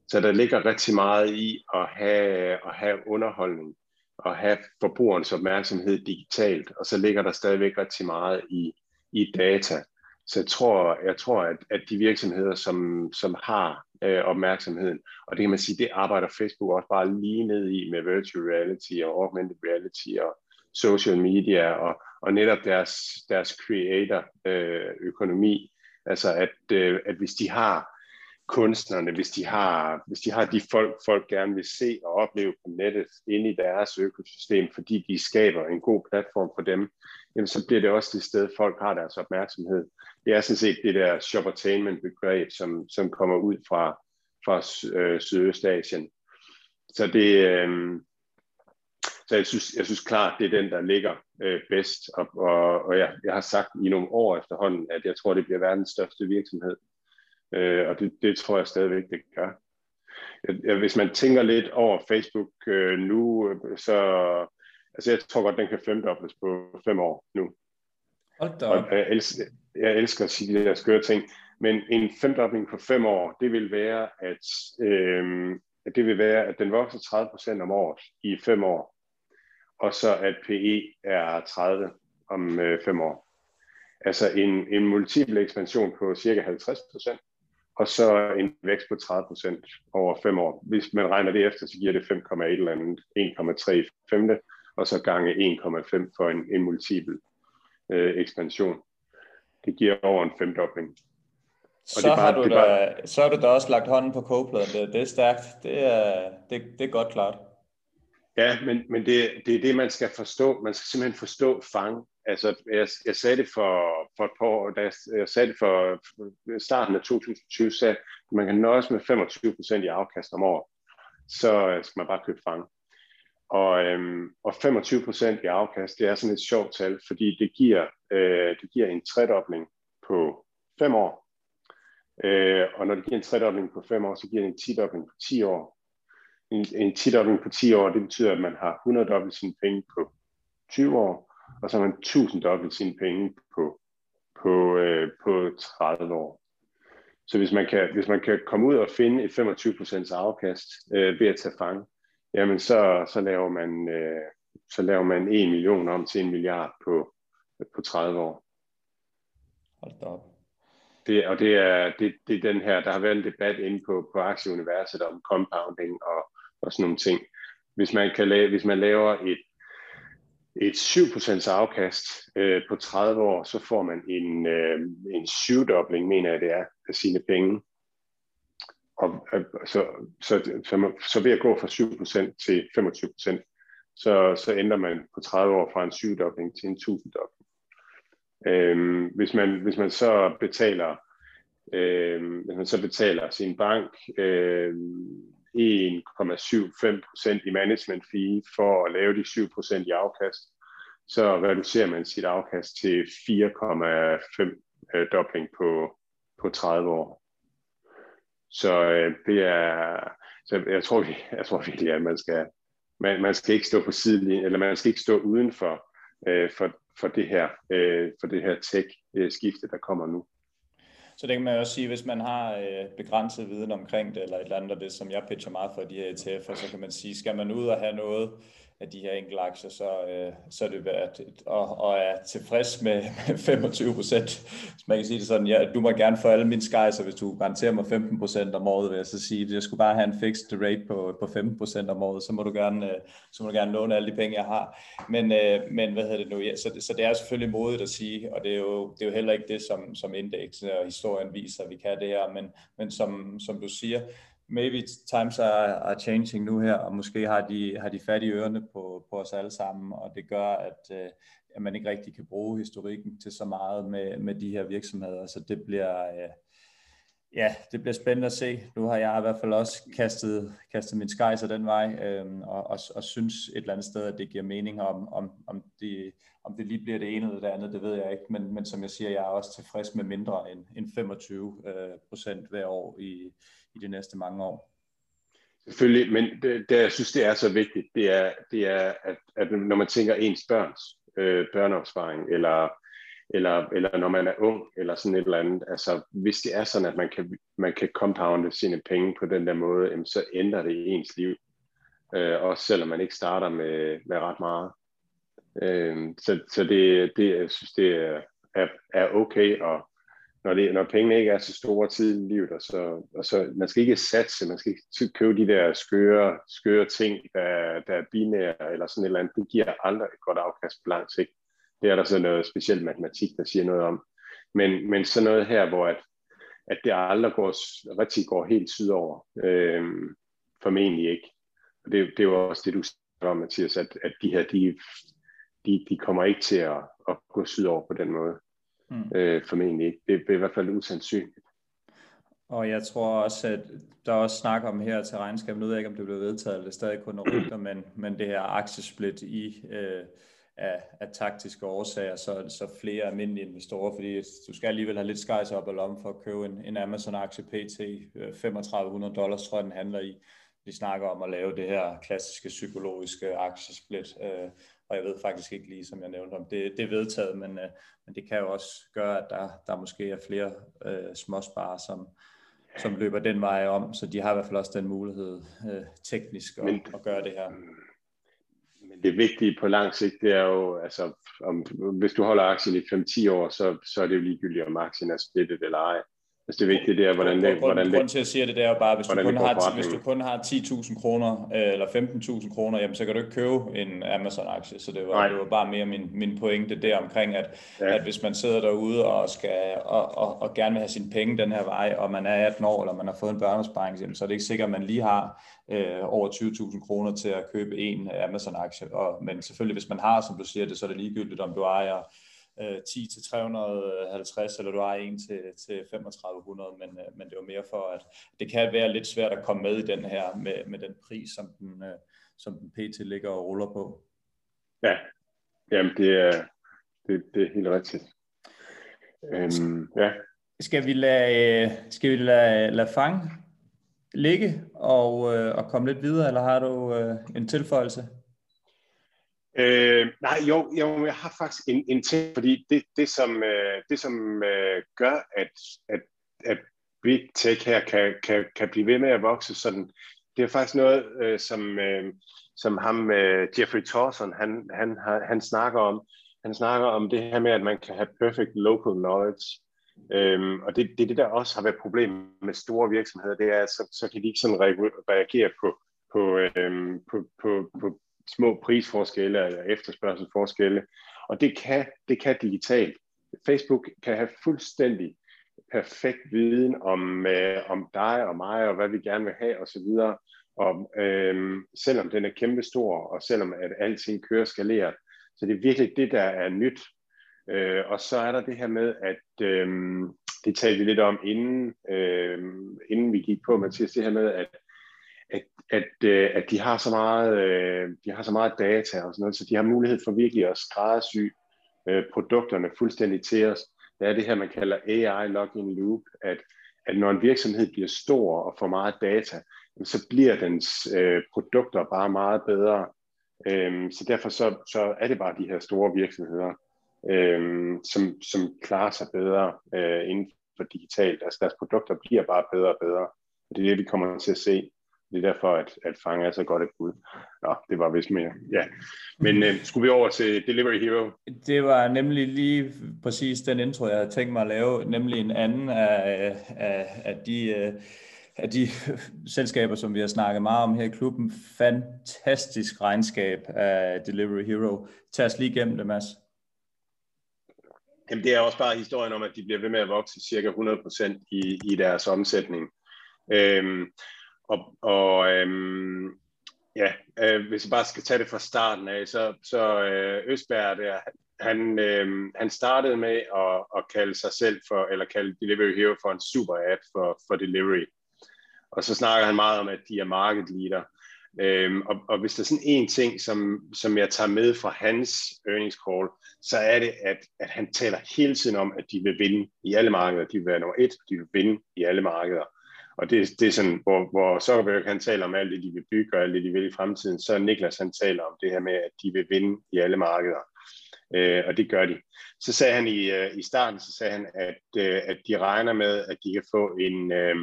Så der ligger rigtig meget i at have, at have underholdning at have forbrugerens opmærksomhed digitalt, og så ligger der stadigvæk rigtig meget i, i data. Så jeg tror, jeg tror at, at de virksomheder, som, som har øh, opmærksomheden, og det kan man sige, det arbejder Facebook også bare lige ned i med virtual reality og augmented reality og social media og, og netop deres, deres creator øh, økonomi. Altså at, øh, at hvis de har kunstnerne, hvis de har, hvis de har de folk, folk gerne vil se og opleve på nettet inde i deres økosystem, fordi de skaber en god platform for dem, jamen så bliver det også det sted, folk har deres opmærksomhed. Det er sådan set det der shoppertainment begreb, som, som kommer ud fra, fra øh, Sydøstasien. Så det, øh, så jeg synes, jeg synes klart, det er den, der ligger øh, bedst. Og, og, og jeg, jeg har sagt i nogle år efterhånden, at jeg tror, det bliver verdens største virksomhed. Øh, og det, det tror jeg stadigvæk, det gør. Hvis man tænker lidt over Facebook øh, nu, så altså jeg tror godt, den kan femdobles på fem år nu. Hold da og jeg, elsker, jeg elsker at sige de der skøre ting, men en femdobling på fem år, det vil være, at, øh, det vil være, at den vokser 30% om året i fem år og så at PE er 30 om øh, fem år. Altså en, en multiple ekspansion på cirka 50 og så en vækst på 30% over fem år. Hvis man regner det efter, så giver det 5,1 eller andet, 1,3 femte, og så gange 1,5 for en, en multiple øh, ekspansion. Det giver over en femdobling. så, det bare, har du det da, bare... så har du da også lagt hånden på kogepladen. Det, det er stærkt. Det er, det, det er godt klart. Ja, men, men det, det er det, man skal forstå. Man skal simpelthen forstå fang. Altså, jeg, jeg sagde det for, for et par år, da jeg, jeg sagde det for starten af 2020, så at man kan nøjes med 25% i afkast om året. Så øh, skal man bare købe fang. Og, øhm, og 25% i afkast, det er sådan et sjovt tal, fordi det giver, øh, det giver en tredobling på 5 år. Øh, og når det giver en tredobling på 5 år, så giver det en tidobling på 10 år en, en tidobling på 10 år, det betyder, at man har 100 dobbelt sine penge på 20 år, og så har man 1000 dobbelt sine penge på, på, øh, på 30 år. Så hvis man kan, hvis man kan komme ud og finde et 25% afkast øh, ved at tage fange, jamen så, så, laver man, øh, så laver man 1 million om til en milliard på, på 30 år. Hold da op. Det, og det er, det, det er den her, der har været en debat inde på, på aktieuniverset om compounding og, og sådan nogle ting. Hvis man, kan lave, hvis man laver et, et 7% afkast øh, på 30 år, så får man en, øh, en syvdobling, mener jeg det er, af sine penge. Og, øh, så, så, så, så ved at gå fra 7% til 25%, så, så ændrer man på 30 år fra en syvdobling til en tusinddobling. Øh, hvis, man, hvis man så betaler øh, hvis man så betaler sin bank øh, 1,75% i management fee for at lave de 7% i afkast, så reducerer man sit afkast til 4,5 øh, dobling på, på 30 år. Så øh, det er, så jeg tror, jeg tror virkelig, at man skal, man, man skal ikke stå på sidelinjen, eller man skal ikke stå udenfor øh, for, for det her, øh, for det her tech-skifte, øh, der kommer nu. Så det kan man også sige, hvis man har øh, begrænset viden omkring det, eller et eller andet af det, som jeg pitcher meget for de her ETF'er, så kan man sige, skal man ud og have noget, af de her enkelte aktier, så, øh, så er det værd, og, og er tilfreds med, med 25 procent, man kan sige det sådan, ja, du må gerne få alle mine skyser, hvis du garanterer mig 15 procent om året, vil jeg så sige, jeg skulle bare have en fixed rate på, på 15 procent om året, så må du gerne, øh, så må du gerne låne alle de penge, jeg har. Men, øh, men hvad hedder det nu, ja, så, så det er selvfølgelig modigt at sige, og det er jo, det er jo heller ikke det, som, som indeksen og historien viser, at vi kan det her, men, men som, som du siger, maybe times are, are changing nu her, og måske har de, har de fat i ørerne på, på os alle sammen, og det gør, at, øh, at man ikke rigtig kan bruge historikken til så meget med, med de her virksomheder, så det bliver, øh, ja, det bliver spændende at se. Nu har jeg i hvert fald også kastet, kastet min skejser den vej, øh, og, og, og synes et eller andet sted, at det giver mening om, om, om, de, om det lige bliver det ene eller det andet, det ved jeg ikke, men, men som jeg siger, jeg er også tilfreds med mindre end, end 25 øh, procent hver år i, i de næste mange år. Selvfølgelig, men det, det jeg synes, det er så vigtigt, det er, det er at, at når man tænker ens børns øh, børneopsparing, eller, eller, eller når man er ung, eller sådan et eller andet, altså hvis det er sådan, at man kan, man kan compounde sine penge på den der måde, jamen, så ændrer det ens liv. Øh, også selvom man ikke starter med, med ret meget. Øh, så så det, det, jeg synes, det er, er, er okay, at når, det, når pengene ikke er så store tid i livet, og så, og så man skal ikke satse, man skal ikke købe de der skøre, skøre ting, der, der er binære eller sådan et eller andet, det giver aldrig et godt afkast på lang sigt. Det er der så noget specielt matematik, der siger noget om. Men, men så noget her, hvor at, at det aldrig går, rigtig går helt sydover, øh, formentlig ikke. Og det, det er jo også det, du siger om, Mathias, at, at de her, de, de, de kommer ikke til at, at gå sydover på den måde. Mm. Øh, formentlig ikke. Det er i hvert fald usandsynligt. Og jeg tror også, at der er også snak om her til regnskabet, nu ved jeg ikke, om det blev vedtaget, eller det er stadig kun rygter, men, men det her aktiesplit i øh, af, af taktiske årsager, så, så flere almindelige investorer, fordi du skal alligevel have lidt skejs op og lommen for at købe en, en Amazon-aktie PT, 3500 dollars tror jeg, den handler i. Vi snakker om at lave det her klassiske psykologiske aktiesplit, øh, og jeg ved faktisk ikke lige, som jeg nævnte om, det, det er vedtaget, men, øh, men det kan jo også gøre, at der, der måske er flere øh, småsparer, som, som løber den vej om, så de har i hvert fald også den mulighed øh, teknisk at, men, at gøre det her. Men det vigtige på lang sigt, det er jo, altså, om, hvis du holder aktien i 5-10 år, så, så er det jo ligegyldigt, om aktien er splittet eller ej. Altså det vigtige det er, hvordan det... Hvordan Grunden til at sige det, det er jo bare, hvis du, kun har, hvis du kun har 10.000 kroner, øh, eller 15.000 kroner, jamen så kan du ikke købe en Amazon-aktie. Så det var, det var bare mere min, min pointe der omkring, at, ja. at hvis man sidder derude og, skal, og, og, og gerne vil have sine penge den her vej, og man er 18 år, eller man har fået en børneopsparing, så er det ikke sikkert, at man lige har øh, over 20.000 kroner til at købe en Amazon-aktie. Og, men selvfølgelig, hvis man har, som du siger det, så er det ligegyldigt, om du ejer 10 til 350, eller du har en til, til 3500, men, øh, men det var mere for, at det kan være lidt svært at komme med i den her, med, med den pris, som den, øh, som den PT ligger og ruller på. Ja, jamen det er, det, det er helt rigtigt. Øhm, ja. Skal vi lade, skal vi lade, lade fange ligge og, og komme lidt videre, eller har du en tilføjelse? Øh, nej, jo, jo, jeg har faktisk en, en ting, fordi det, det som, øh, det, som øh, gør, at, at, at Big Tech her kan, kan, kan blive ved med at vokse sådan, det er faktisk noget, øh, som, øh, som ham, øh, Jeffrey Thorson, han, han, han snakker om. Han snakker om det her med, at man kan have perfect local knowledge. Øhm, og det, det er det, der også har været problem med store virksomheder, det er, at så, så kan de ikke sådan reagere på, på, øhm, på, på, på, små prisforskelle eller efterspørgselsforskelle, og det kan, det kan digitalt. Facebook kan have fuldstændig perfekt viden om, øh, om dig og mig, og hvad vi gerne vil have osv., og øh, selvom den er kæmpestor, og selvom at alting kører skaleret, så det er virkelig det, der er nyt. Øh, og så er der det her med, at øh, det talte vi lidt om inden, øh, inden vi gik på, Mathias, det her med, at at, at, øh, at de har så meget øh, de har så meget data og sådan noget, så de har mulighed for virkelig at skræddersy øh, produkterne fuldstændig til os. Det er det her, man kalder AI login loop, at, at når en virksomhed bliver stor og får meget data, så bliver dens øh, produkter bare meget bedre. Øhm, så derfor så, så er det bare de her store virksomheder, øhm, som, som klarer sig bedre øh, inden for digitalt. Altså deres produkter bliver bare bedre og bedre. Og det er det, vi kommer til at se. Det er derfor, at, at Fang er så godt et bud. Nå, det var vist mere. Ja. Men øh, skulle vi over til Delivery Hero? Det var nemlig lige præcis den intro, jeg havde tænkt mig at lave, nemlig en anden af, af, af de... Øh, af de selskaber, som vi har snakket meget om her i klubben. Fantastisk regnskab af Delivery Hero. Tag os lige igennem det, Mads. Jamen, det er også bare historien om, at de bliver ved med at vokse cirka 100% i, i deres omsætning. Øhm, og og øhm, ja, øh, hvis jeg bare skal tage det fra starten af, så, så øh, Østberg der, han, øh, han startede med at, at kalde sig selv for, eller kalde Delivery Hero for en super app for, for delivery. Og så snakker han meget om, at de er market leader. Øhm, og, og hvis der er sådan en ting, som, som jeg tager med fra hans earnings call, så er det, at, at han taler hele tiden om, at de vil vinde i alle markeder. De vil være nummer et, de vil vinde i alle markeder. Og det, det er sådan, hvor, hvor Zuckerberg han taler om alt det, de vil bygge og alt det, de vil i fremtiden, så Niklas han taler om det her med, at de vil vinde i alle markeder. Øh, og det gør de. Så sagde han i, øh, i starten, så sagde han, at, øh, at de regner med, at de kan få en, øh,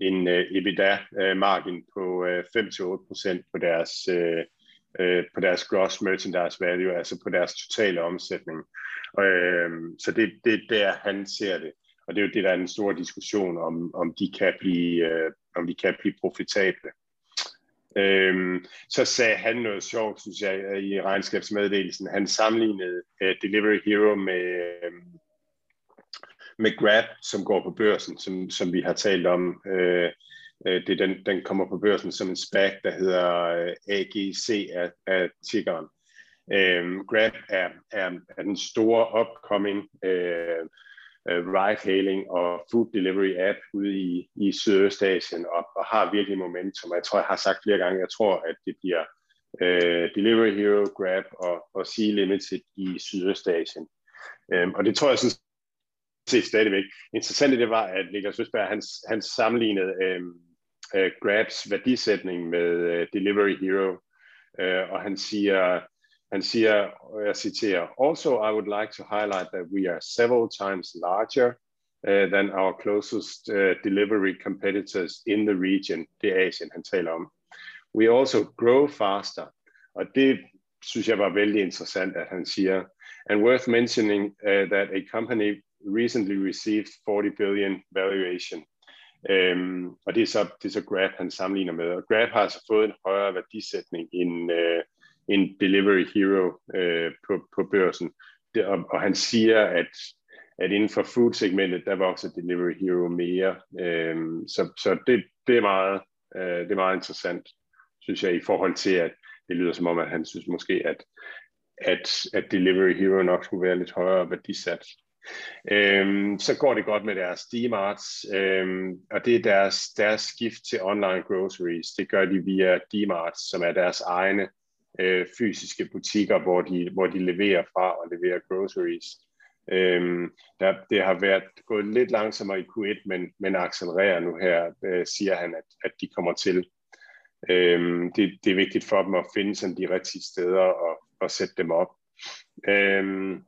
en øh, EBITDA-margin øh, på øh, 5-8% på deres, øh, øh, på deres gross merchandise value, altså på deres totale omsætning. Uh, så det, det er der, han ser det. Og det er jo det, der er en stor diskussion om, om de kan blive, øh, om de kan blive profitable. Øhm, så sagde han noget sjovt, synes jeg, i regnskabsmeddelelsen. Han sammenlignede øh, Delivery Hero med, øh, med Grab, som går på børsen, som, som vi har talt om. Øh, øh det den, den kommer på børsen som en SPAC, der hedder øh, AGC af, af tiggeren. Øh, Grab er, er, er den store upcoming øh, øh, ride-hailing og food delivery app ude i, i Sydøstasien og, og har virkelig momentum. Jeg tror, jeg har sagt flere gange, jeg tror, at det bliver øh, Delivery Hero, Grab og, og Sea Limited i Sydøstasien. Øhm, og det tror jeg sådan set stadigvæk. Interessant det var, at Niklas Østberg, han, han sammenlignede øh, øh, Grabs værdisætning med øh, Delivery Hero, øh, og han siger, han siger, og jeg citerer, Also, I would like to highlight that we are several times larger uh, than our closest uh, delivery competitors in the region. Det er Asien, han taler om. We also grow faster. Og det synes jeg var vældig interessant, at han siger. And worth mentioning uh, that a company recently received 40 billion valuation. Øhm, og det er, så, det er så Grab, han sammenligner med. Og Grab har altså fået en højere værdisætning end, øh, en Delivery Hero øh, på, på børsen. Det, og, og han siger, at, at inden for food-segmentet, der vokser Delivery Hero mere. Øh, så så det, det, er meget, øh, det er meget interessant, synes jeg, i forhold til, at det lyder som om, at han synes måske, at, at, at Delivery Hero nok skulle være lidt højere værdisat Øhm, så går det godt med deres D-Marts, øhm, og det er deres, deres skift til online groceries. Det gør de via D-Marts, som er deres egne øh, fysiske butikker, hvor de, hvor de leverer fra og leverer groceries. Øhm, der, det har været gået lidt langsommere i Q1, men, men accelererer nu her, øh, siger han, at, at de kommer til. Øhm, det, det er vigtigt for dem at finde sådan de rigtige steder og, og sætte dem op. Øhm,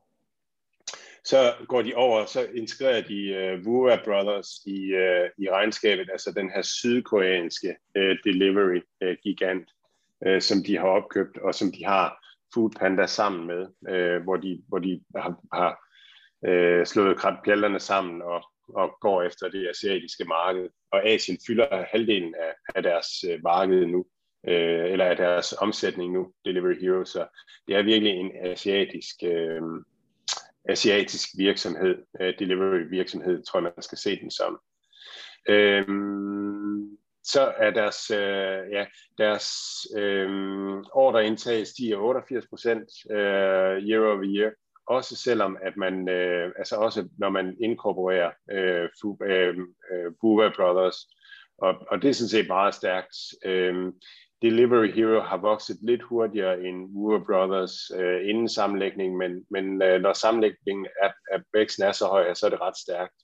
så går de over, så integrerer de øh, uh, Wura Brothers i, uh, i regnskabet, altså den her sydkoreanske uh, delivery uh, øh, som de har opkøbt, og som de har Food Panda sammen med, øh, hvor, de, hvor de har, har øh, slået pjallerne sammen og, og går efter det asiatiske marked. Og Asien fylder halvdelen af, af deres øh, marked nu, øh, eller af deres omsætning nu, Delivery Hero, så det er virkelig en asiatisk øh, asiatisk virksomhed, øh, delivery virksomhed, tror jeg, man skal se den som. Øhm, så er deres, øh, ja, deres øh, ordreindtag stiger 88 procent øh, year over year, også selvom at man, øh, altså også når man inkorporerer øh, øh, øh, Buva Brothers, og, og det er sådan set meget stærkt. Øh, Delivery Hero har vokset lidt hurtigere end Woor Brothers øh, inden sammenlægningen, men, men øh, når sammenlægningen af, af væksten er så høj, så er det ret stærkt.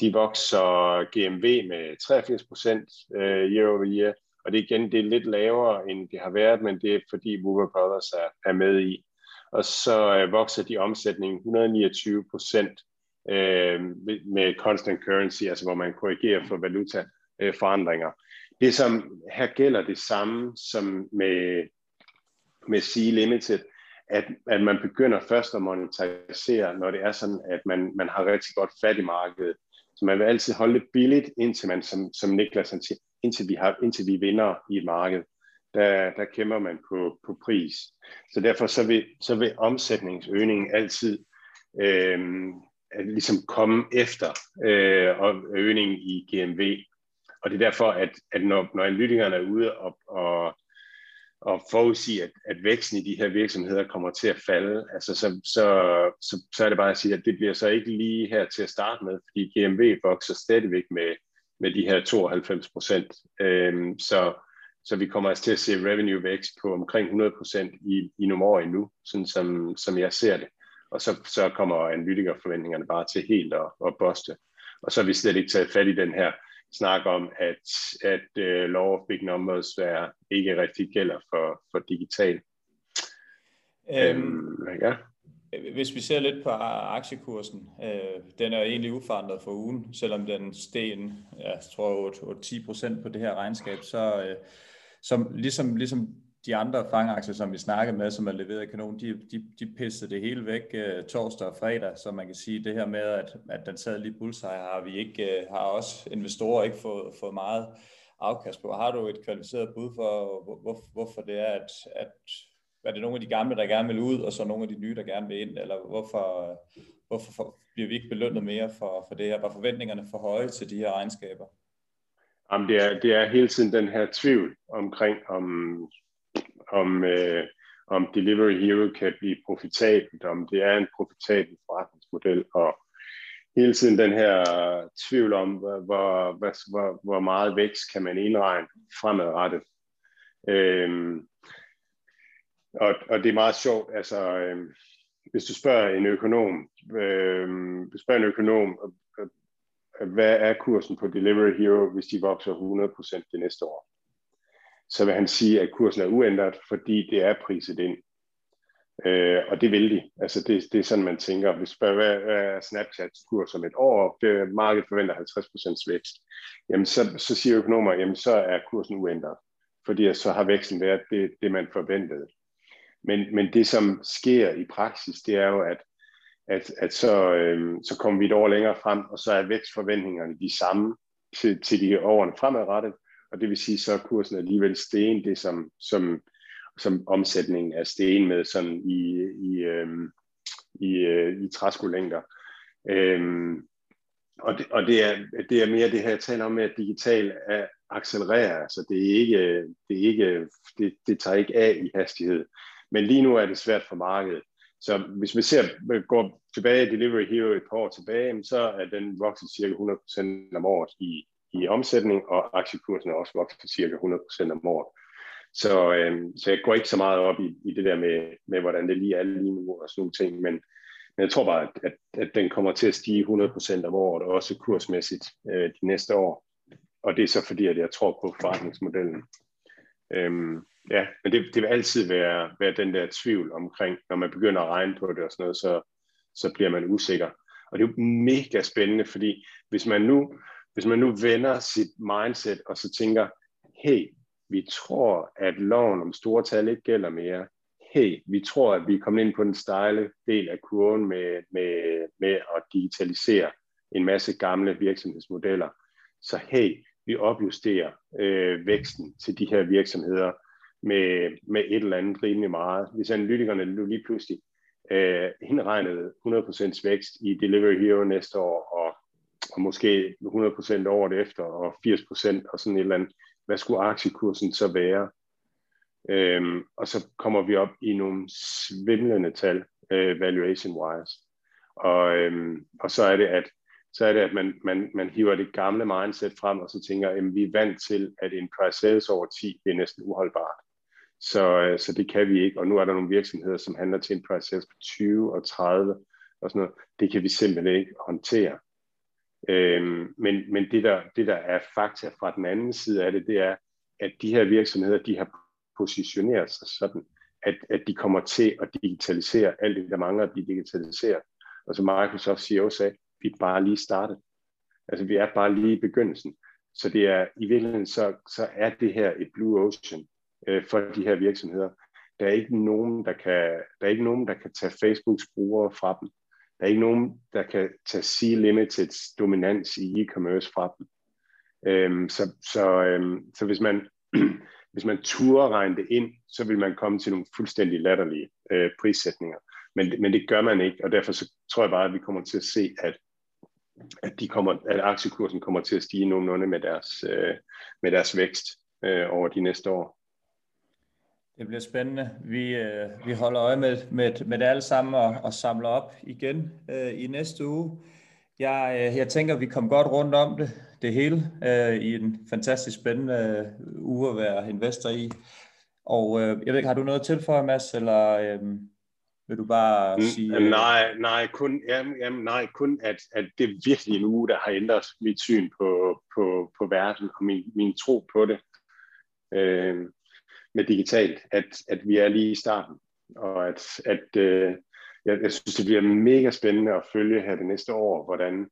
De vokser GMV med 83 procent øh, year over year, og det igen det er lidt lavere, end det har været, men det er fordi Woor Brothers er, er med i. Og så øh, vokser de omsætning 129 procent øh, med constant currency, altså hvor man korrigerer for valutaforandringer. Øh, det som her gælder det samme som med, med C Limited, at, at man begynder først at monetarisere, når det er sådan, at man, man har rigtig godt fat i markedet. Så man vil altid holde det billigt, indtil man, som, som Niklas han siger, indtil vi, har, indtil vi vinder i et marked. Der, der kæmper man på, på pris. Så derfor så vil, så vil omsætningsøgningen altid øh, ligesom komme efter øh, og øgningen i GMV. Og det er derfor, at, at når, når analytikerne er ude og, og, at forudsige, at, at væksten i de her virksomheder kommer til at falde, altså så, så, så, så er det bare at sige, at det bliver så ikke lige her til at starte med, fordi GMV vokser stadigvæk med, med de her 92 procent. Øhm, så, så vi kommer altså til at se revenue vækst på omkring 100 procent i, i nogle år endnu, sådan som, som jeg ser det. Og så, så kommer analytikerforventningerne bare til helt at, at boste. Og så har vi slet ikke taget fat i den her snak om, at, at uh, law of big numbers er, ikke rigtig gælder for, for digital. Øhm, øhm, ja. Hvis vi ser lidt på aktiekursen, øh, den er egentlig uforandret for ugen, selvom den steg en, jeg tror 8-10% på det her regnskab, så øh, som, ligesom, ligesom de andre fangaktier, som vi snakkede med, som er leveret af kanon, de, de, de pissede det hele væk uh, torsdag og fredag, så man kan sige, det her med, at, at den sad lige bullseye, har vi ikke, uh, har også investorer ikke fået, fået meget afkast på. Har du et kvalificeret bud for, hvor, hvor, hvorfor det er, at, at er det nogle af de gamle, der gerne vil ud, og så nogle af de nye, der gerne vil ind, eller hvorfor, hvorfor for, bliver vi ikke belønnet mere for, for det her? Var forventningerne for høje til de her regnskaber? Jamen, det, er, det er hele tiden den her tvivl omkring, om om, øh, om Delivery Hero kan blive profitabelt, om det er en profitabel forretningsmodel, og hele tiden den her tvivl om, hvor, hvor, hvor, hvor meget vækst kan man indregne fremadrettet. Øhm, og, og det er meget sjovt, altså øhm, hvis du spørger en økonom, øhm, du spørger en økonom, øh, øh, hvad er kursen på Delivery Hero, hvis de vokser 100% det næste år? Så vil han sige, at kursen er uændret, fordi det er priset ind. Øh, og det vil de. Altså det, det er sådan, man tænker. Hvis spørger, hvad er Snapchats kurs om et år, det, markedet forventer 50% vækst, jamen så, så siger økonomer, jamen så er kursen uændret, fordi så har væksten været det, det man forventede. Men, men det, som sker i praksis, det er jo, at, at, at så, øh, så kommer vi et år længere frem, og så er vækstforventningerne de samme til, til de årene fremadrettet, og det vil sige, så er kursen alligevel sten, det som, som, som omsætningen er sten med sådan i, i, øhm, i, øh, i træskolængder. Øhm, og det, og det, er, det er mere det her, jeg taler om med, at digital er, accelererer, så det er ikke, det, er ikke det, det tager ikke af i hastighed. Men lige nu er det svært for markedet. Så hvis vi ser, går tilbage i Delivery Hero et par år tilbage, så er den vokset cirka 100% om året i, i omsætning, og aktiekursen er også vokset cirka 100% om året. Så, øh, så jeg går ikke så meget op i, i det der med, med, hvordan det lige er lige nu og sådan nogle ting, men, men jeg tror bare, at, at, at den kommer til at stige 100% om året, og også kursmæssigt øh, de næste år. Og det er så fordi, at jeg tror på forretningsmodellen. Øhm, ja, men det, det vil altid være, være den der tvivl omkring, når man begynder at regne på det og sådan noget, så, så bliver man usikker. Og det er jo mega spændende, fordi hvis man nu hvis man nu vender sit mindset og så tænker, hey, vi tror, at loven om store tal ikke gælder mere. Hey, vi tror, at vi er kommet ind på den stejle del af kurven med, med, med at digitalisere en masse gamle virksomhedsmodeller. Så hey, vi opjusterer øh, væksten til de her virksomheder med, med et eller andet rimelig meget. Hvis analytikerne nu lige pludselig øh, indregnede 100% vækst i Delivery Hero næste år, og og måske 100% året efter, og 80% og sådan et eller andet. Hvad skulle aktiekursen så være? Øhm, og så kommer vi op i nogle svimlende tal, øh, valuation-wise. Og, øhm, og så er det, at så er det, at man, man, man hiver det gamle mindset frem, og så tænker, at vi er vant til, at en price sales over 10 det er næsten uholdbart. Så, øh, så det kan vi ikke, og nu er der nogle virksomheder, som handler til en price sales på 20 og 30 og sådan noget. Det kan vi simpelthen ikke håndtere. Øhm, men men det, der, det, der er fakta fra den anden side af det, det er, at de her virksomheder, de har positioneret sig sådan, at, at de kommer til at digitalisere alt det, der mangler at blive digitaliseret. Og som Microsoft CEO sagde, vi er bare lige startet. Altså vi er bare lige i begyndelsen. Så det er i virkeligheden, så, så er det her et blue ocean øh, for de her virksomheder. Der er ikke nogen, der kan, der er ikke nogen, der kan tage Facebooks brugere fra dem. Der er ikke nogen, der kan tage C-Limiteds dominans i e-commerce fra dem. Øhm, så, så, øhm, så hvis man, hvis man turde regne det ind, så vil man komme til nogle fuldstændig latterlige øh, prissætninger. Men, men det gør man ikke, og derfor så tror jeg bare, at vi kommer til at se, at, at, de kommer, at aktiekursen kommer til at stige nogenlunde med deres, øh, med deres vækst øh, over de næste år. Det bliver spændende. Vi, øh, vi holder øje med, med, med det alle sammen og, og samler op igen øh, i næste uge. Jeg, øh, jeg tænker, at vi kom godt rundt om det, det hele øh, i en fantastisk spændende øh, uge at være investor i. Og øh, jeg ved ikke, har du noget til for Mads, eller øh, vil du bare sige... Øh... Nej, nej, kun, jamen, jamen, nej, kun at, at det er virkelig en uge, der har ændret mit syn på, på, på verden og min, min tro på det. Øh, med digitalt, at, at vi er lige i starten, og at, at øh, jeg, jeg synes, det bliver mega spændende at følge her det næste år, hvordan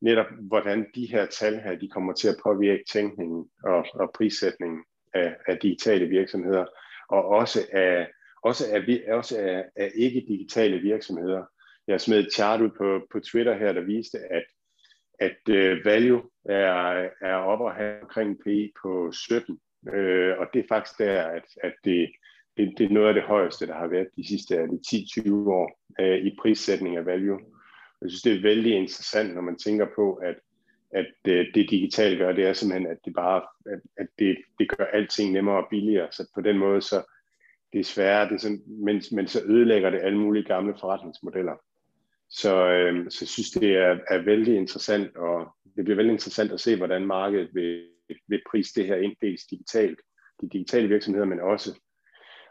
netop hvordan de her tal her, de kommer til at påvirke tænkningen og, og prissætningen af, af digitale virksomheder, og også af, også af, også af, af ikke-digitale virksomheder. Jeg smed et chart ud på, på Twitter her, der viste, at, at øh, value er, er oppe og have omkring PI på 17, Øh, og det er faktisk der, at, at det, det, det er noget af det højeste, der har været de sidste 10-20 år øh, i prissætning af value. Jeg synes, det er vældig interessant, når man tænker på, at, at øh, det, det digitale gør, det er simpelthen, at det bare at, at det, det gør alting nemmere og billigere. Så på den måde, så det er sværere, det er sådan, men, men så ødelægger det alle mulige gamle forretningsmodeller. Så, øh, så jeg synes, det er, er vældig interessant, og det bliver vældig interessant at se, hvordan markedet vil, vil prise det her ind, dels digitalt, de digitale virksomheder, men også,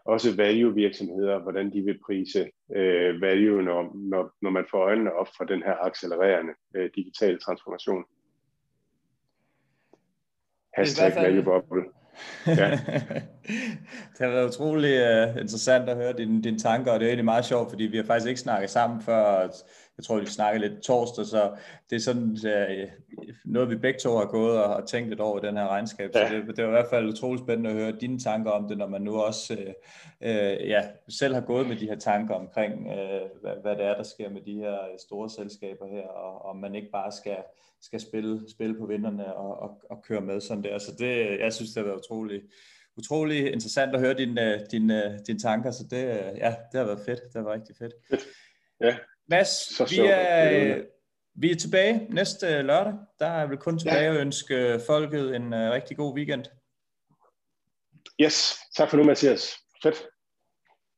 også value virksomheder, hvordan de vil prise øh, value, når, når, når man får øjnene op for den her accelererende øh, digitale transformation. Hashtag value bubble. Ja. det har været utrolig uh, interessant at høre dine, dine tanker, og det er egentlig meget sjovt, fordi vi har faktisk ikke snakket sammen før, jeg tror, vi snakkede lidt torsdag, så det er sådan uh, noget, vi begge to har gået og har tænkt lidt over i den her regnskab, ja. så det, det er i hvert fald utrolig spændende at høre dine tanker om det, når man nu også uh, uh, ja, selv har gået med de her tanker omkring, uh, hvad, hvad det er, der sker med de her store selskaber her, og om man ikke bare skal skal spille, spille på vinderne og, og, og køre med sådan der. Så det, jeg synes, det har været utrolig, utrolig interessant at høre dine, dine, dine tanker, så det, ja, det har været fedt. Det har været rigtig fedt. Ja. Mads, så vi er, vi er tilbage næste lørdag. Der er vel kun tilbage ja. at ønske folket en uh, rigtig god weekend. Yes, tak for nu, Mathias. Fedt.